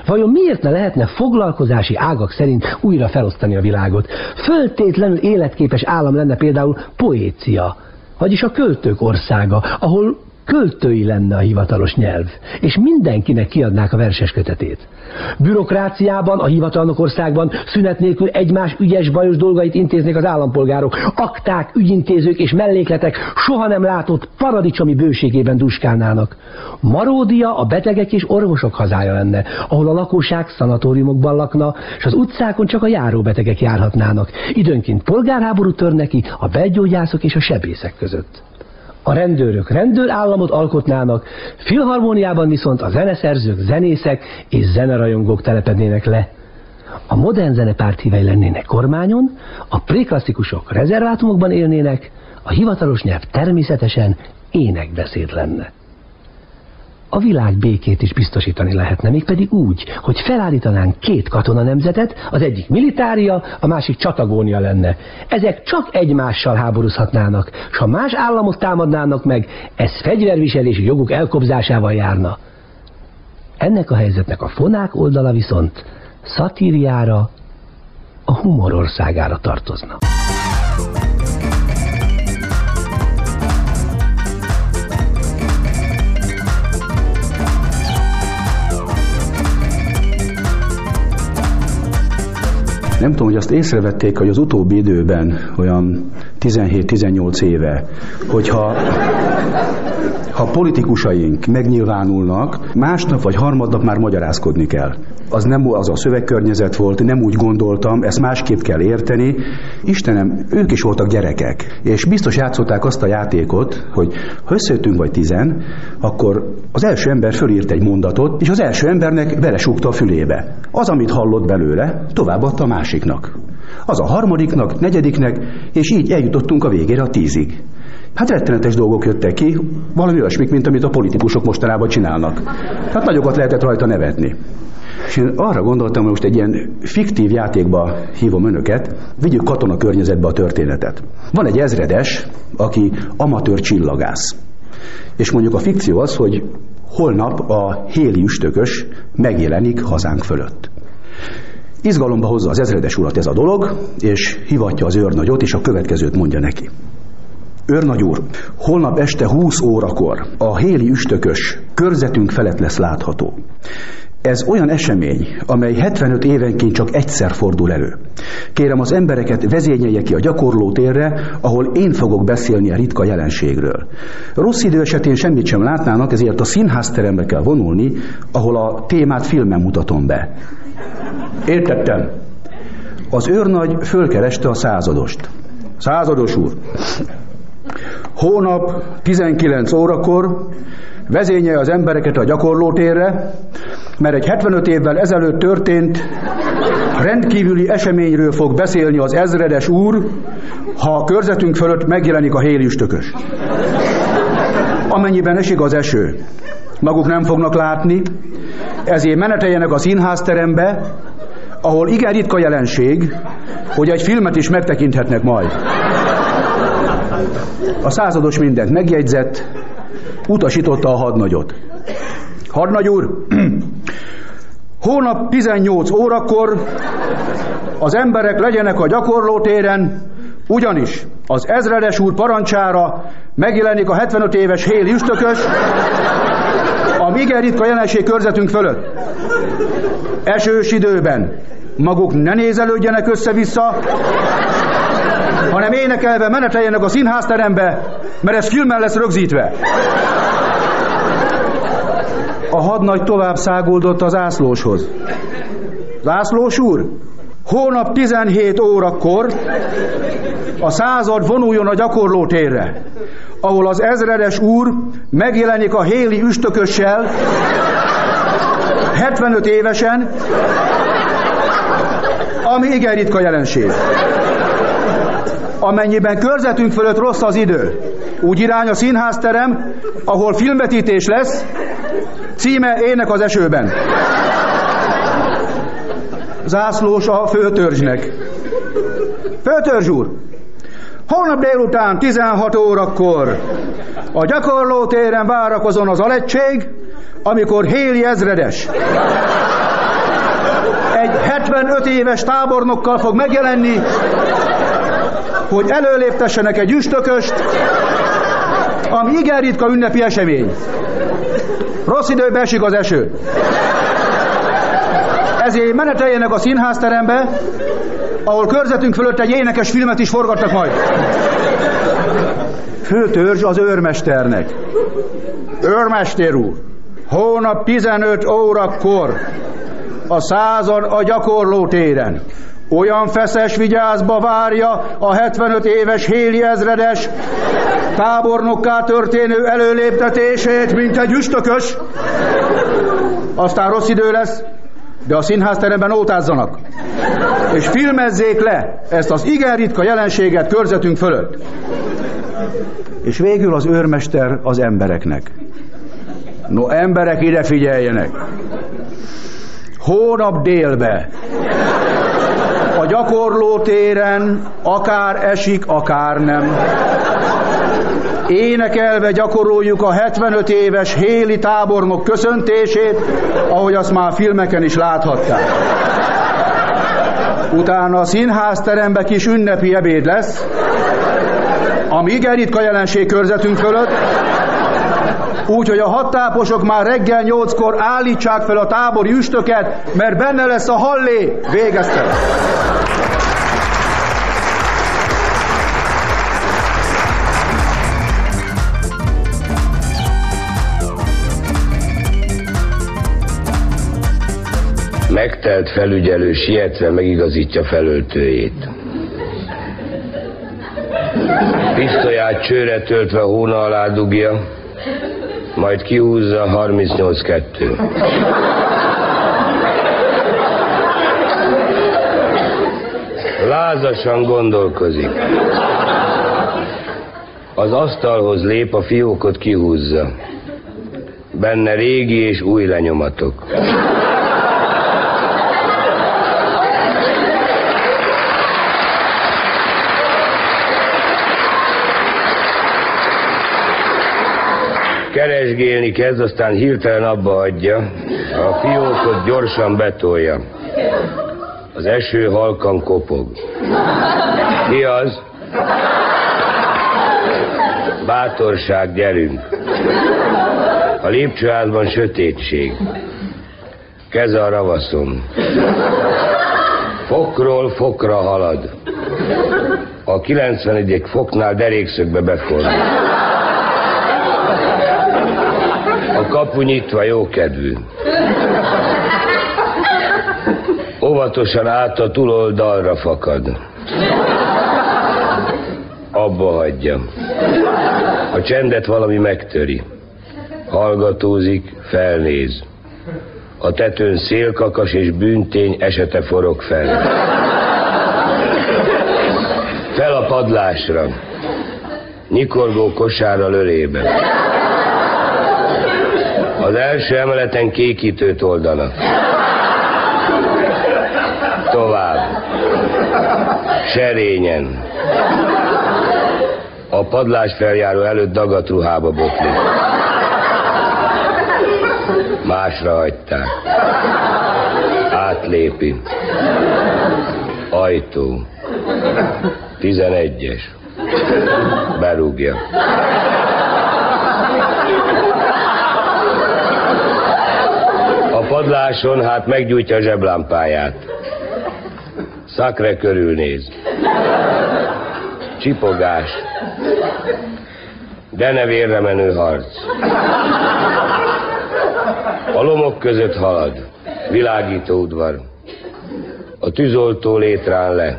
Vajon miért ne lehetne foglalkozási ágak szerint újra felosztani a világot? Föltétlenül életképes állam lenne például Poécia, vagyis a költők országa, ahol költői lenne a hivatalos nyelv, és mindenkinek kiadnák a verses kötetét. Bürokráciában, a hivatalnok országban szünet nélkül egymás ügyes bajos dolgait intéznék az állampolgárok. Akták, ügyintézők és mellékletek soha nem látott paradicsomi bőségében duskálnának. Maródia a betegek és orvosok hazája lenne, ahol a lakóság szanatóriumokban lakna, és az utcákon csak a járóbetegek járhatnának. Időnként polgárháború tör neki a belgyógyászok és a sebészek között a rendőrök rendőrállamot alkotnának, filharmóniában viszont a zeneszerzők, zenészek és zenerajongók telepednének le. A modern zenepárt hívei lennének kormányon, a préklasszikusok rezervátumokban élnének, a hivatalos nyelv természetesen énekbeszéd lenne a világ békét is biztosítani lehetne, mégpedig úgy, hogy felállítanánk két katona az egyik militária, a másik csatagónia lenne. Ezek csak egymással háborúzhatnának, és ha más államok támadnának meg, ez fegyverviselési joguk elkobzásával járna. Ennek a helyzetnek a fonák oldala viszont szatíriára, a humor országára tartozna. Nem tudom, hogy azt észrevették, hogy az utóbbi időben, olyan 17-18 éve, hogyha ha politikusaink megnyilvánulnak, másnap vagy harmadnap már magyarázkodni kell. Az nem az a szövegkörnyezet volt, nem úgy gondoltam, ezt másképp kell érteni. Istenem, ők is voltak gyerekek, és biztos játszották azt a játékot, hogy ha összejöttünk vagy tizen, akkor az első ember fölírt egy mondatot, és az első embernek belesúgta a fülébe. Az, amit hallott belőle, továbbadta a másiknak. Az a harmadiknak, negyediknek, és így eljutottunk a végére a tízig. Hát rettenetes dolgok jöttek ki, valami olyasmik, mint amit a politikusok mostanában csinálnak. Hát nagyokat lehetett rajta nevetni. És én arra gondoltam, hogy most egy ilyen fiktív játékba hívom önöket, vigyük katona környezetbe a történetet. Van egy ezredes, aki amatőr csillagász. És mondjuk a fikció az, hogy holnap a héli üstökös megjelenik hazánk fölött. Izgalomba hozza az ezredes urat ez a dolog, és hivatja az őrnagyot, és a következőt mondja neki. Őrnagy úr, holnap este 20 órakor a héli üstökös körzetünk felett lesz látható. Ez olyan esemény, amely 75 évenként csak egyszer fordul elő. Kérem az embereket vezényelje ki a gyakorló térre, ahol én fogok beszélni a ritka jelenségről. Rossz idő esetén semmit sem látnának, ezért a színházterembe kell vonulni, ahol a témát filmen mutatom be. Értettem. Az őrnagy fölkereste a századost. Százados úr, hónap 19 órakor vezényelje az embereket a gyakorlótérre, mert egy 75 évvel ezelőtt történt rendkívüli eseményről fog beszélni az ezredes úr, ha a körzetünk fölött megjelenik a héliüstökös. Amennyiben esik az eső, maguk nem fognak látni, ezért meneteljenek a színházterembe, ahol igen ritka jelenség, hogy egy filmet is megtekinthetnek majd. A százados mindent megjegyzett, utasította a hadnagyot. Hadnagy úr, hónap 18 órakor az emberek legyenek a gyakorlótéren, ugyanis az ezredes úr parancsára megjelenik a 75 éves Héli üstökös, a igen jelenség körzetünk fölött. Esős időben maguk ne nézelődjenek össze-vissza, hanem énekelve meneteljenek a színházterembe, mert ez filmen lesz rögzítve. A hadnagy tovább száguldott az ászlóshoz. Zászlós úr, hónap 17 órakor a század vonuljon a gyakorlótérre, ahol az ezredes úr megjelenik a héli üstökössel, 75 évesen, ami igen ritka jelenség. Amennyiben körzetünk fölött rossz az idő, úgy irány a színházterem, ahol filmvetítés lesz, címe Ének az esőben. Zászlós a főtörzsnek. Főtörzs úr, holnap délután 16 órakor a gyakorlótéren várakozon az alettség, amikor Héli ezredes egy 75 éves tábornokkal fog megjelenni, hogy előléptessenek egy üstököst, ami igen ritka ünnepi esemény. Rossz időben esik az eső. Ezért meneteljenek a színházterembe, ahol körzetünk fölött egy énekes filmet is forgatnak majd. Főtörzs az őrmesternek. Őrmester úr, hónap 15 órakor a század a gyakorló téren. Olyan feszes vigyázba várja a 75 éves Héli ezredes tábornokká történő előléptetését, mint egy üstökös. Aztán rossz idő lesz, de a színházteremben ótázzanak. És filmezzék le ezt az igen ritka jelenséget körzetünk fölött. És végül az őrmester az embereknek. No, emberek ide figyeljenek. Hónap délbe a gyakorlótéren akár esik, akár nem. Énekelve gyakoroljuk a 75 éves Héli tábornok köszöntését, ahogy azt már filmeken is láthatták. Utána a színházterembe kis ünnepi ebéd lesz, ami ritka jelenség körzetünk fölött, Úgyhogy a hattáposok már reggel nyolckor állítsák fel a tábori üstöket, mert benne lesz a hallé. Végeztem. Megtelt felügyelő sietve megigazítja felöltőjét. Pisztolyát csőre töltve hóna alá dugja, majd kihúzza 38-2. Lázasan gondolkozik. Az asztalhoz lép, a fiókot kihúzza. Benne régi és új lenyomatok. Keresgélni kezd, aztán hirtelen abba adja. A fiókot gyorsan betolja. Az eső halkan kopog. Mi az? Bátorság, gyerünk. A lépcsőházban sötétség. Keze a ravaszon. Fokról fokra halad. A 91. foknál derékszögbe befordul. A kapu nyitva jókedvű. Óvatosan át a túloldalra fakad. Abba hagyja. A csendet valami megtöri. Hallgatózik, felnéz. A tetőn szélkakas és bűntény esete forog fel. Fel a padlásra. Nyikorgó kosárral ölébe. Az első emeleten kékítőt oldanak. Tovább. Serényen. A padlás feljáró előtt dagat ruhába botlik. Másra hagyták. Átlépi. Ajtó. Tizenegyes. Berúgja. Padláson hát meggyújtja a zseblámpáját. Szakre körülnéz. Csipogás. De ne vérre menő harc. A lomok között halad. Világító udvar. A tűzoltó létrán le.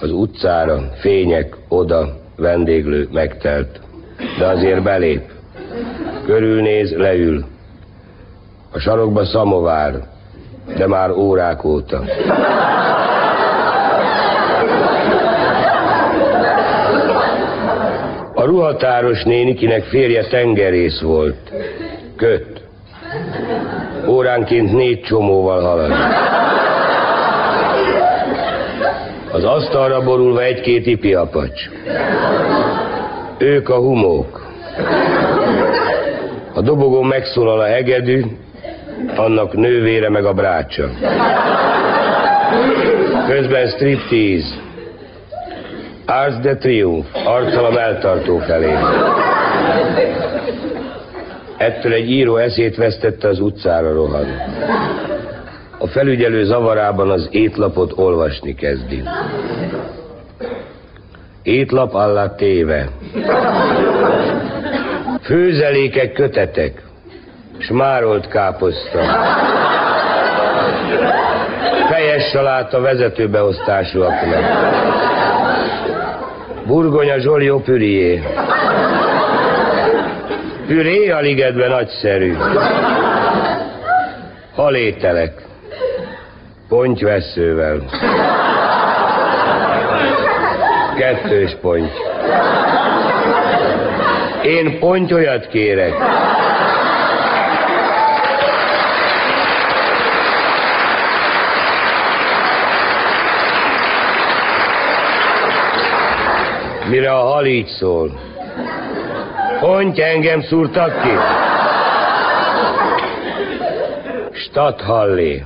Az utcára, fények, oda, vendéglő, megtelt. De azért belép. Körülnéz, leül. A sarokba szamovár, de már órák óta. A ruhatáros néni, kinek férje tengerész volt. Köt. Óránként négy csomóval halad. Az asztalra borulva egy-két ipiapacs. Ők a humók. A dobogón megszólal a hegedű, annak nővére meg a brácsa. Közben striptease. Ars de Triumph, arccal eltartó felé. Ettől egy író eszét vesztette az utcára rohan. A felügyelő zavarában az étlapot olvasni kezdi. Étlap allá téve. Főzelékek, kötetek. Smárolt káposzta. Fejes saláta vezetőbeosztásúaknak. Burgonya Zsolió pürié. Püré a ligetben nagyszerű. Halételek. Pontyveszővel. Kettős ponty. Én olyat kérek. Mire a hal így szól. Ponty engem szúrtak ki. Stat Hallé.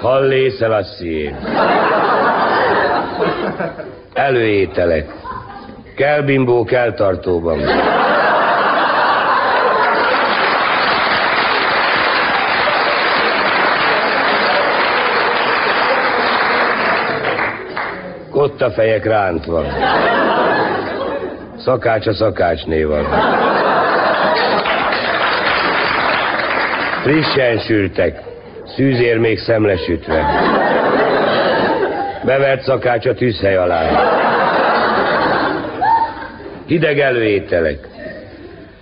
Hallé Selassie. Előételek. Kell bimbó, kell tartóban. Kotta fejek rántva. Szakács a szakácsné van. Frissen sültek, szűzér még szemlesütve. Bevert szakács a tűzhely alá. Hideg előételek.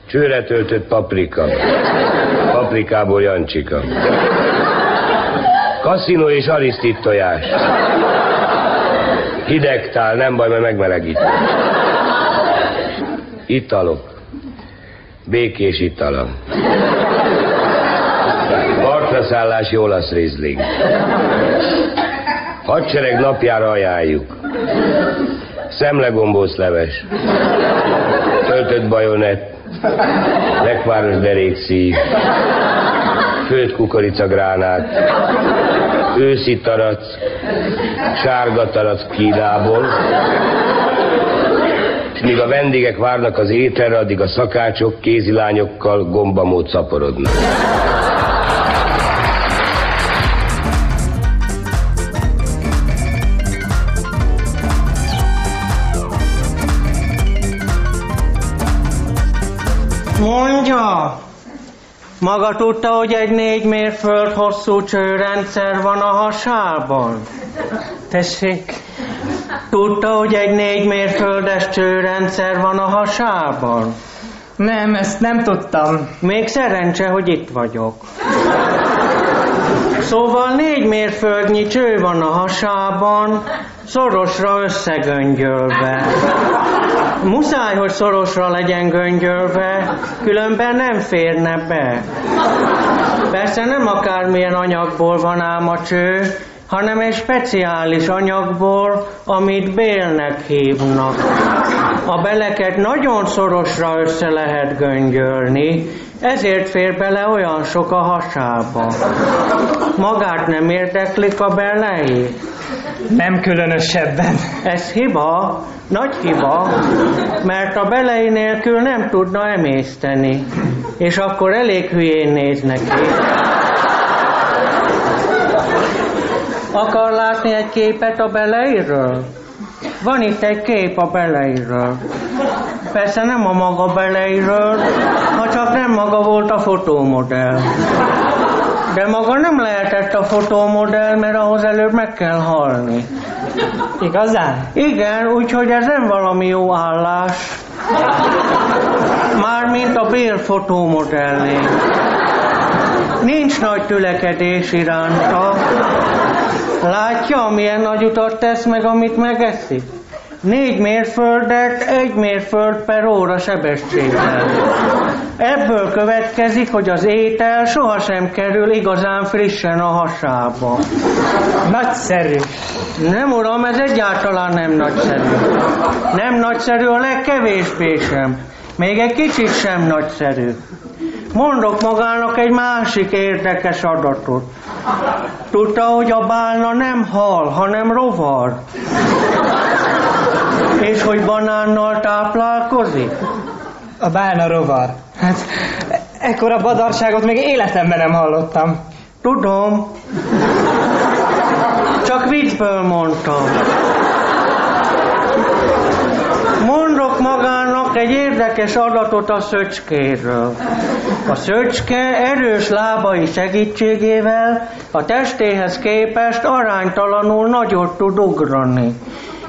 Csőre töltött paprika. Paprikából Jancsika. Kaszinó és arisztit tojás. Hideg tál, nem baj, mert megmelegít. Italok. Békés itala. Partraszállás jó lesz Rizling. Hadsereg napjára ajánljuk. Szemlegombóc leves. Töltött bajonett. Lekváros derékszív. Főtt kukoricagránát. Őszi tarac. Sárga tarac Kínából. És míg a vendégek várnak az ételre, addig a szakácsok kézilányokkal gombamód szaporodnak. Mondja! Maga tudta, hogy egy négy mérföld hosszú csőrendszer van a hasában? Tessék? Tudta, hogy egy négy mérföldes csőrendszer van a hasában? Nem, ezt nem tudtam. Még szerencse, hogy itt vagyok. Szóval négy mérföldnyi cső van a hasában, szorosra összegöngyölve. Muszáj, hogy szorosra legyen göngyölve, különben nem férne be. Persze nem akármilyen anyagból van ám a cső, hanem egy speciális anyagból, amit bélnek hívnak. A beleket nagyon szorosra össze lehet göngyölni, ezért fér bele olyan sok a hasába. Magát nem érdeklik a belei? Nem különösebben. Ez hiba, nagy hiba, mert a belei nélkül nem tudna emészteni, és akkor elég hülyén néz neki. Akar látni egy képet a beleiről? Van itt egy kép a beleiről. Persze nem a maga beleiről, ha csak nem maga volt a fotómodell. De maga nem lehetett a fotómodell, mert ahhoz előbb meg kell halni. Igazán? Igen, úgyhogy ez nem valami jó állás. Mármint a bér fotómodellé. Nincs nagy tülekedés iránta. Látja, milyen nagy utat tesz meg, amit megeszik? Négy mérföldet egy mérföld per óra sebességgel. Ebből következik, hogy az étel sohasem kerül igazán frissen a hasába. Nagyszerű. Nem uram, ez egyáltalán nem nagyszerű. Nem nagyszerű a legkevésbé sem. Még egy kicsit sem nagyszerű. Mondok magának egy másik érdekes adatot. Tudta, hogy a bálna nem hal, hanem rovar. És hogy banánnal táplálkozik? A bálna rovar. Hát, ekkora badarságot még életemben nem hallottam. Tudom. Csak viccből mondtam. Mondok magának egy érdekes adatot a szöcskéről. A szöcske erős lábai segítségével a testéhez képest aránytalanul nagyot tud ugrani.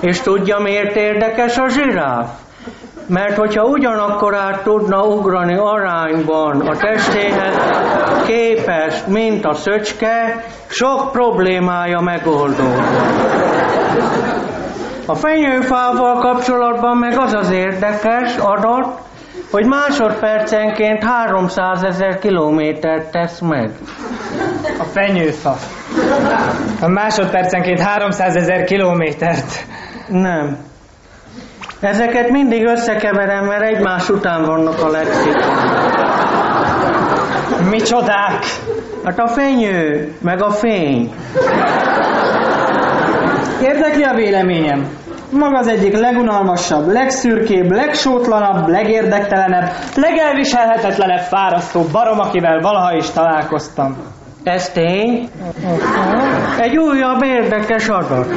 És tudja miért érdekes a zsiráf? Mert hogyha ugyanakkorát tudna ugrani arányban a testéhez képest, mint a szöcske, sok problémája megoldódott. A fenyőfával kapcsolatban meg az az érdekes adat, hogy másodpercenként 300 ezer kilométert tesz meg. A fenyőfa. A másodpercenként 300 ezer kilométert. Nem. Ezeket mindig összekeverem, mert egymás után vannak a lexikon. Micsodák? Hát a fenyő, meg a fény. Érdekli a véleményem. Maga az egyik legunalmasabb, legszürkébb, legsótlanabb, legérdektelenebb, legelviselhetetlenebb fárasztó barom, akivel valaha is találkoztam. Ez tény? Egy újabb érdekes adat.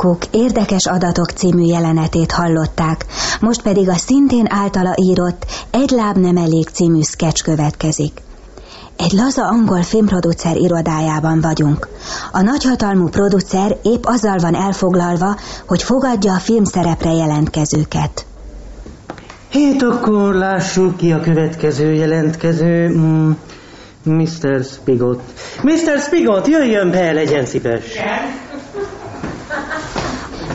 Cook érdekes adatok című jelenetét hallották, most pedig a szintén általa írott Egy láb nem elég című sketch következik. Egy laza angol filmproducer irodájában vagyunk. A nagyhatalmú producer épp azzal van elfoglalva, hogy fogadja a filmszerepre jelentkezőket. Hát akkor lássuk ki a következő jelentkező. Mm, Mr. Spigot. Mr. Spigot, jöjjön be, legyen szíves.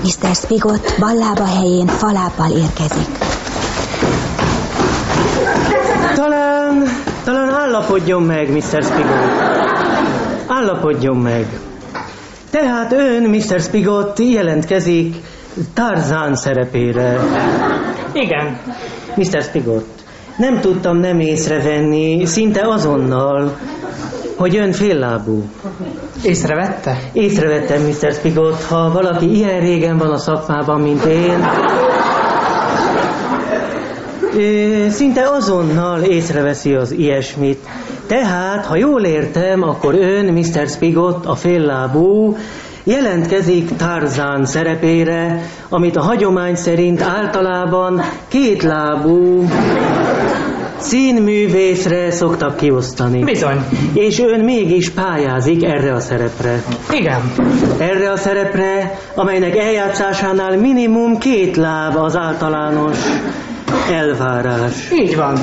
Mr. Spigot ballába helyén falábbal érkezik. Talán, talán állapodjon meg, Mr. Spigot. Állapodjon meg. Tehát ön, Mr. Spigot, jelentkezik Tarzán szerepére. Igen. Mr. Spigot, nem tudtam nem észrevenni, szinte azonnal, hogy ön féllábú. Észrevette? Észrevettem, Mr. Spigot, ha valaki ilyen régen van a szakmában, mint én, ö, szinte azonnal észreveszi az ilyesmit. Tehát, ha jól értem, akkor ön, Mr. Spigot, a féllábú, jelentkezik Tarzán szerepére, amit a hagyomány szerint általában kétlábú színművészre szoktak kiosztani. Bizony. És ön mégis pályázik erre a szerepre. Igen. Erre a szerepre, amelynek eljátszásánál minimum két láb az általános elvárás. Így van.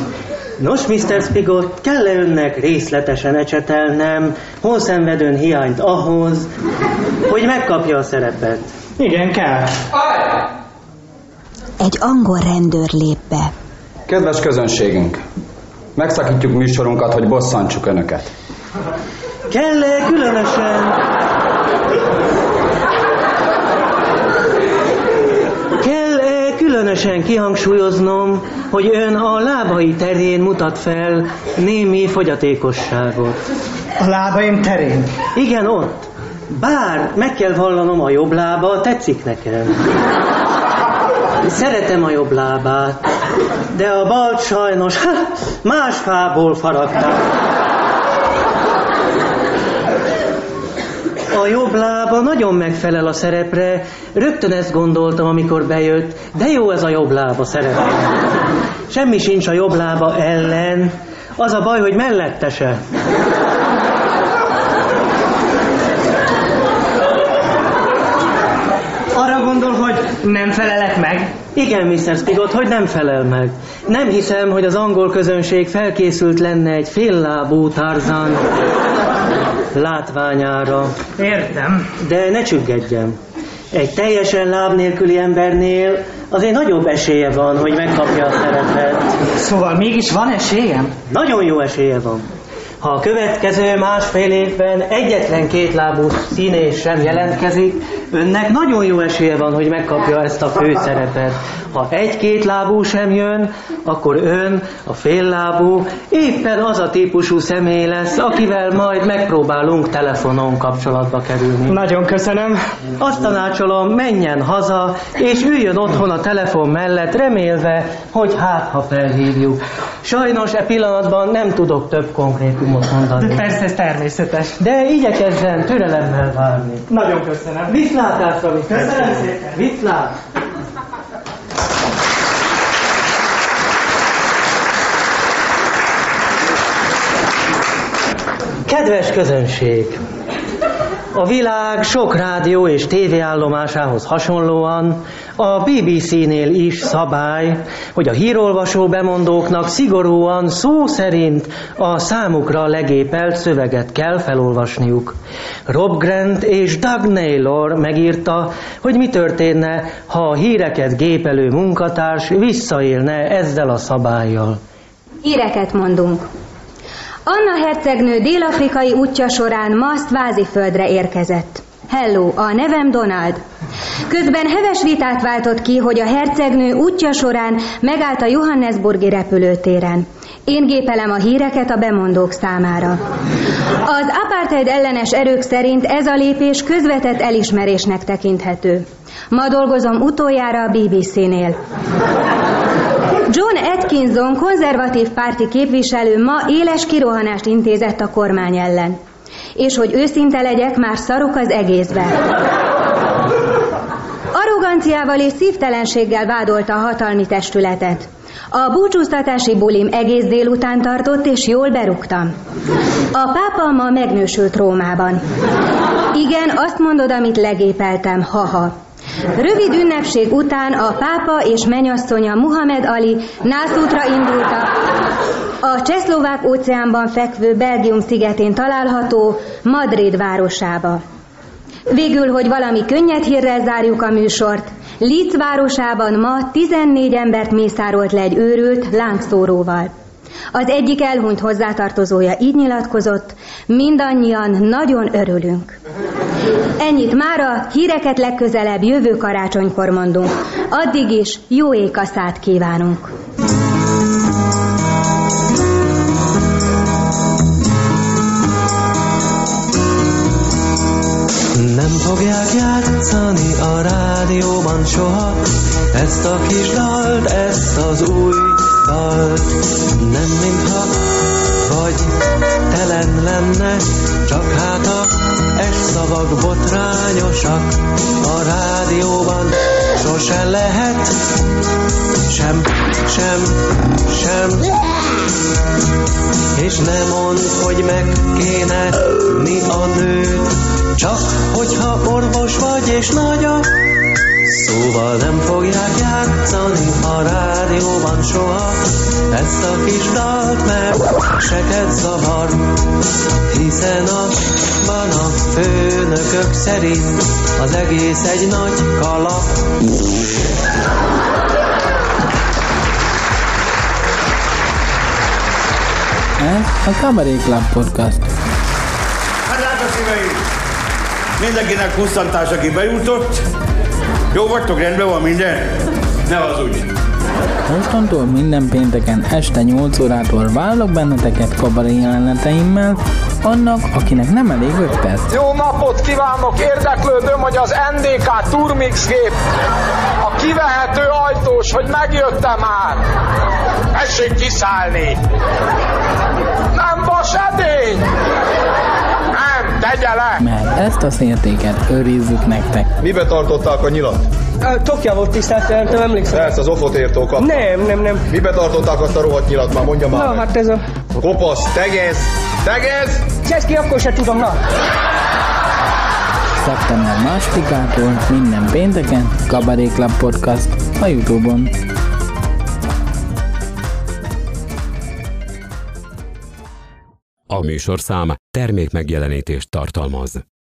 Nos, Mr. Spigot, kell-e önnek részletesen ecsetelnem, hol szenved ön hiányt ahhoz, hogy megkapja a szerepet? Igen, kell. Egy angol rendőr lép be. Kedves közönségünk, megszakítjuk műsorunkat, hogy bosszantsuk önöket. Kell-e különösen... Kell-e különösen kihangsúlyoznom, hogy ön a lábai terén mutat fel némi fogyatékosságot? A lábaim terén? Igen, ott. Bár meg kell vallanom, a jobb lába tetszik nekem. Szeretem a jobb lábát, de a bal sajnos más fából faragták. A jobb lába nagyon megfelel a szerepre, rögtön ezt gondoltam, amikor bejött, de jó ez a jobb lába szerepre. Semmi sincs a jobb lába ellen, az a baj, hogy mellette se. Arra gondol, hogy nem felelek meg? Igen, Mr. Spigot, hogy nem felel meg. Nem hiszem, hogy az angol közönség felkészült lenne egy féllábú Tarzan látványára. Értem. De ne csüggedjem. Egy teljesen láb nélküli embernél azért nagyobb esélye van, hogy megkapja a szerepet. Szóval mégis van esélyem? Nagyon jó esélye van. Ha a következő másfél évben egyetlen kétlábú színész sem jelentkezik, önnek nagyon jó esélye van, hogy megkapja ezt a főszerepet. Ha egy-két lábú sem jön, akkor ön, a féllábú, éppen az a típusú személy lesz, akivel majd megpróbálunk telefonon kapcsolatba kerülni. Nagyon köszönöm. Azt tanácsolom, menjen haza, és üljön otthon a telefon mellett, remélve, hogy hát, ha felhívjuk. Sajnos e pillanatban nem tudok több konkrétumot mondani. De persze, ez természetes. De igyekezzen türelemmel várni. Nagyon köszönöm. Viszlátásra, Mr. Köszönöm szépen. Viszlát! Kedves közönség! A világ sok rádió és tévéállomásához hasonlóan a BBC-nél is szabály, hogy a hírolvasó bemondóknak szigorúan szó szerint a számukra legépelt szöveget kell felolvasniuk. Rob Grant és Doug Naylor megírta, hogy mi történne, ha a híreket gépelő munkatárs visszaélne ezzel a szabályjal. Híreket mondunk. Anna hercegnő dél-afrikai útja során Maszt váziföldre érkezett. Hello, a nevem Donald. Közben heves vitát váltott ki, hogy a hercegnő útja során megállt a Johannesburgi repülőtéren. Én gépelem a híreket a bemondók számára. Az apartheid ellenes erők szerint ez a lépés közvetett elismerésnek tekinthető. Ma dolgozom utoljára a BBC-nél. John Atkinson konzervatív párti képviselő ma éles kirohanást intézett a kormány ellen. És hogy őszinte legyek, már szarok az egészbe. Arroganciával és szívtelenséggel vádolta a hatalmi testületet. A búcsúztatási bulim egész délután tartott, és jól berúgtam. A pápa ma megnősült Rómában. Igen, azt mondod, amit legépeltem, haha. Rövid ünnepség után a pápa és menyasszonya Muhammad Ali nászútra indultak a Csehszlovák óceánban fekvő Belgium szigetén található Madrid városába. Végül, hogy valami könnyed hírrel zárjuk a műsort, Litz városában ma 14 embert mészárolt le egy őrült lángszóróval. Az egyik elhunyt hozzátartozója így nyilatkozott, mindannyian nagyon örülünk. Ennyit mára, híreket legközelebb jövő karácsonykor mondunk. Addig is jó ékaszát kívánunk! Nem fogják játszani a rádióban soha Ezt a kis dalt, ezt az új dalt. Nem mintha vagy telen lenne Csak hát a es szavak botrányosak. A rádióban sose lehet Sem, sem, sem És nem mond, hogy meg kéne mi a nőt. Csak hogyha orvos vagy és nagy a Szóval nem fogják játszani a rádióban soha. Ezt a kis dalt, mert seket zavar Hiszen abban a főnökök szerint Az egész egy nagy kalap Ez a Cabaret Club Podcast. Hát drága szíveim! Mindenkinek kusztantás, aki bejutott. Jó vagytok, rendben van minden? Ne az úgy. Mostantól minden pénteken este 8 órától vállalok benneteket kabaré jeleneteimmel, annak, akinek nem elég 5 perc. Jó napot kívánok! Érdeklődöm, hogy az NDK Turmix gép a kivehető ajtós, hogy megjöttem már. Tessék kiszállni! Edény! Nem, tegye le! Mert ezt a szértéket őrizzük nektek. Mibe tartották a nyilat? Tokja volt tisztelt, nem emlékszem. Persze, az ofotértól kaptam. Nem, nem, nem. Mibe tartották azt a rohadt nyilat már, mondja már Na, meg. hát ez a... Kopasz, tegez! Tegez! Cseszki, akkor se tudom, na. Szeptember másodikától minden pénteken Club Podcast a Youtube-on. A műsorszám termék megjelenítést tartalmaz.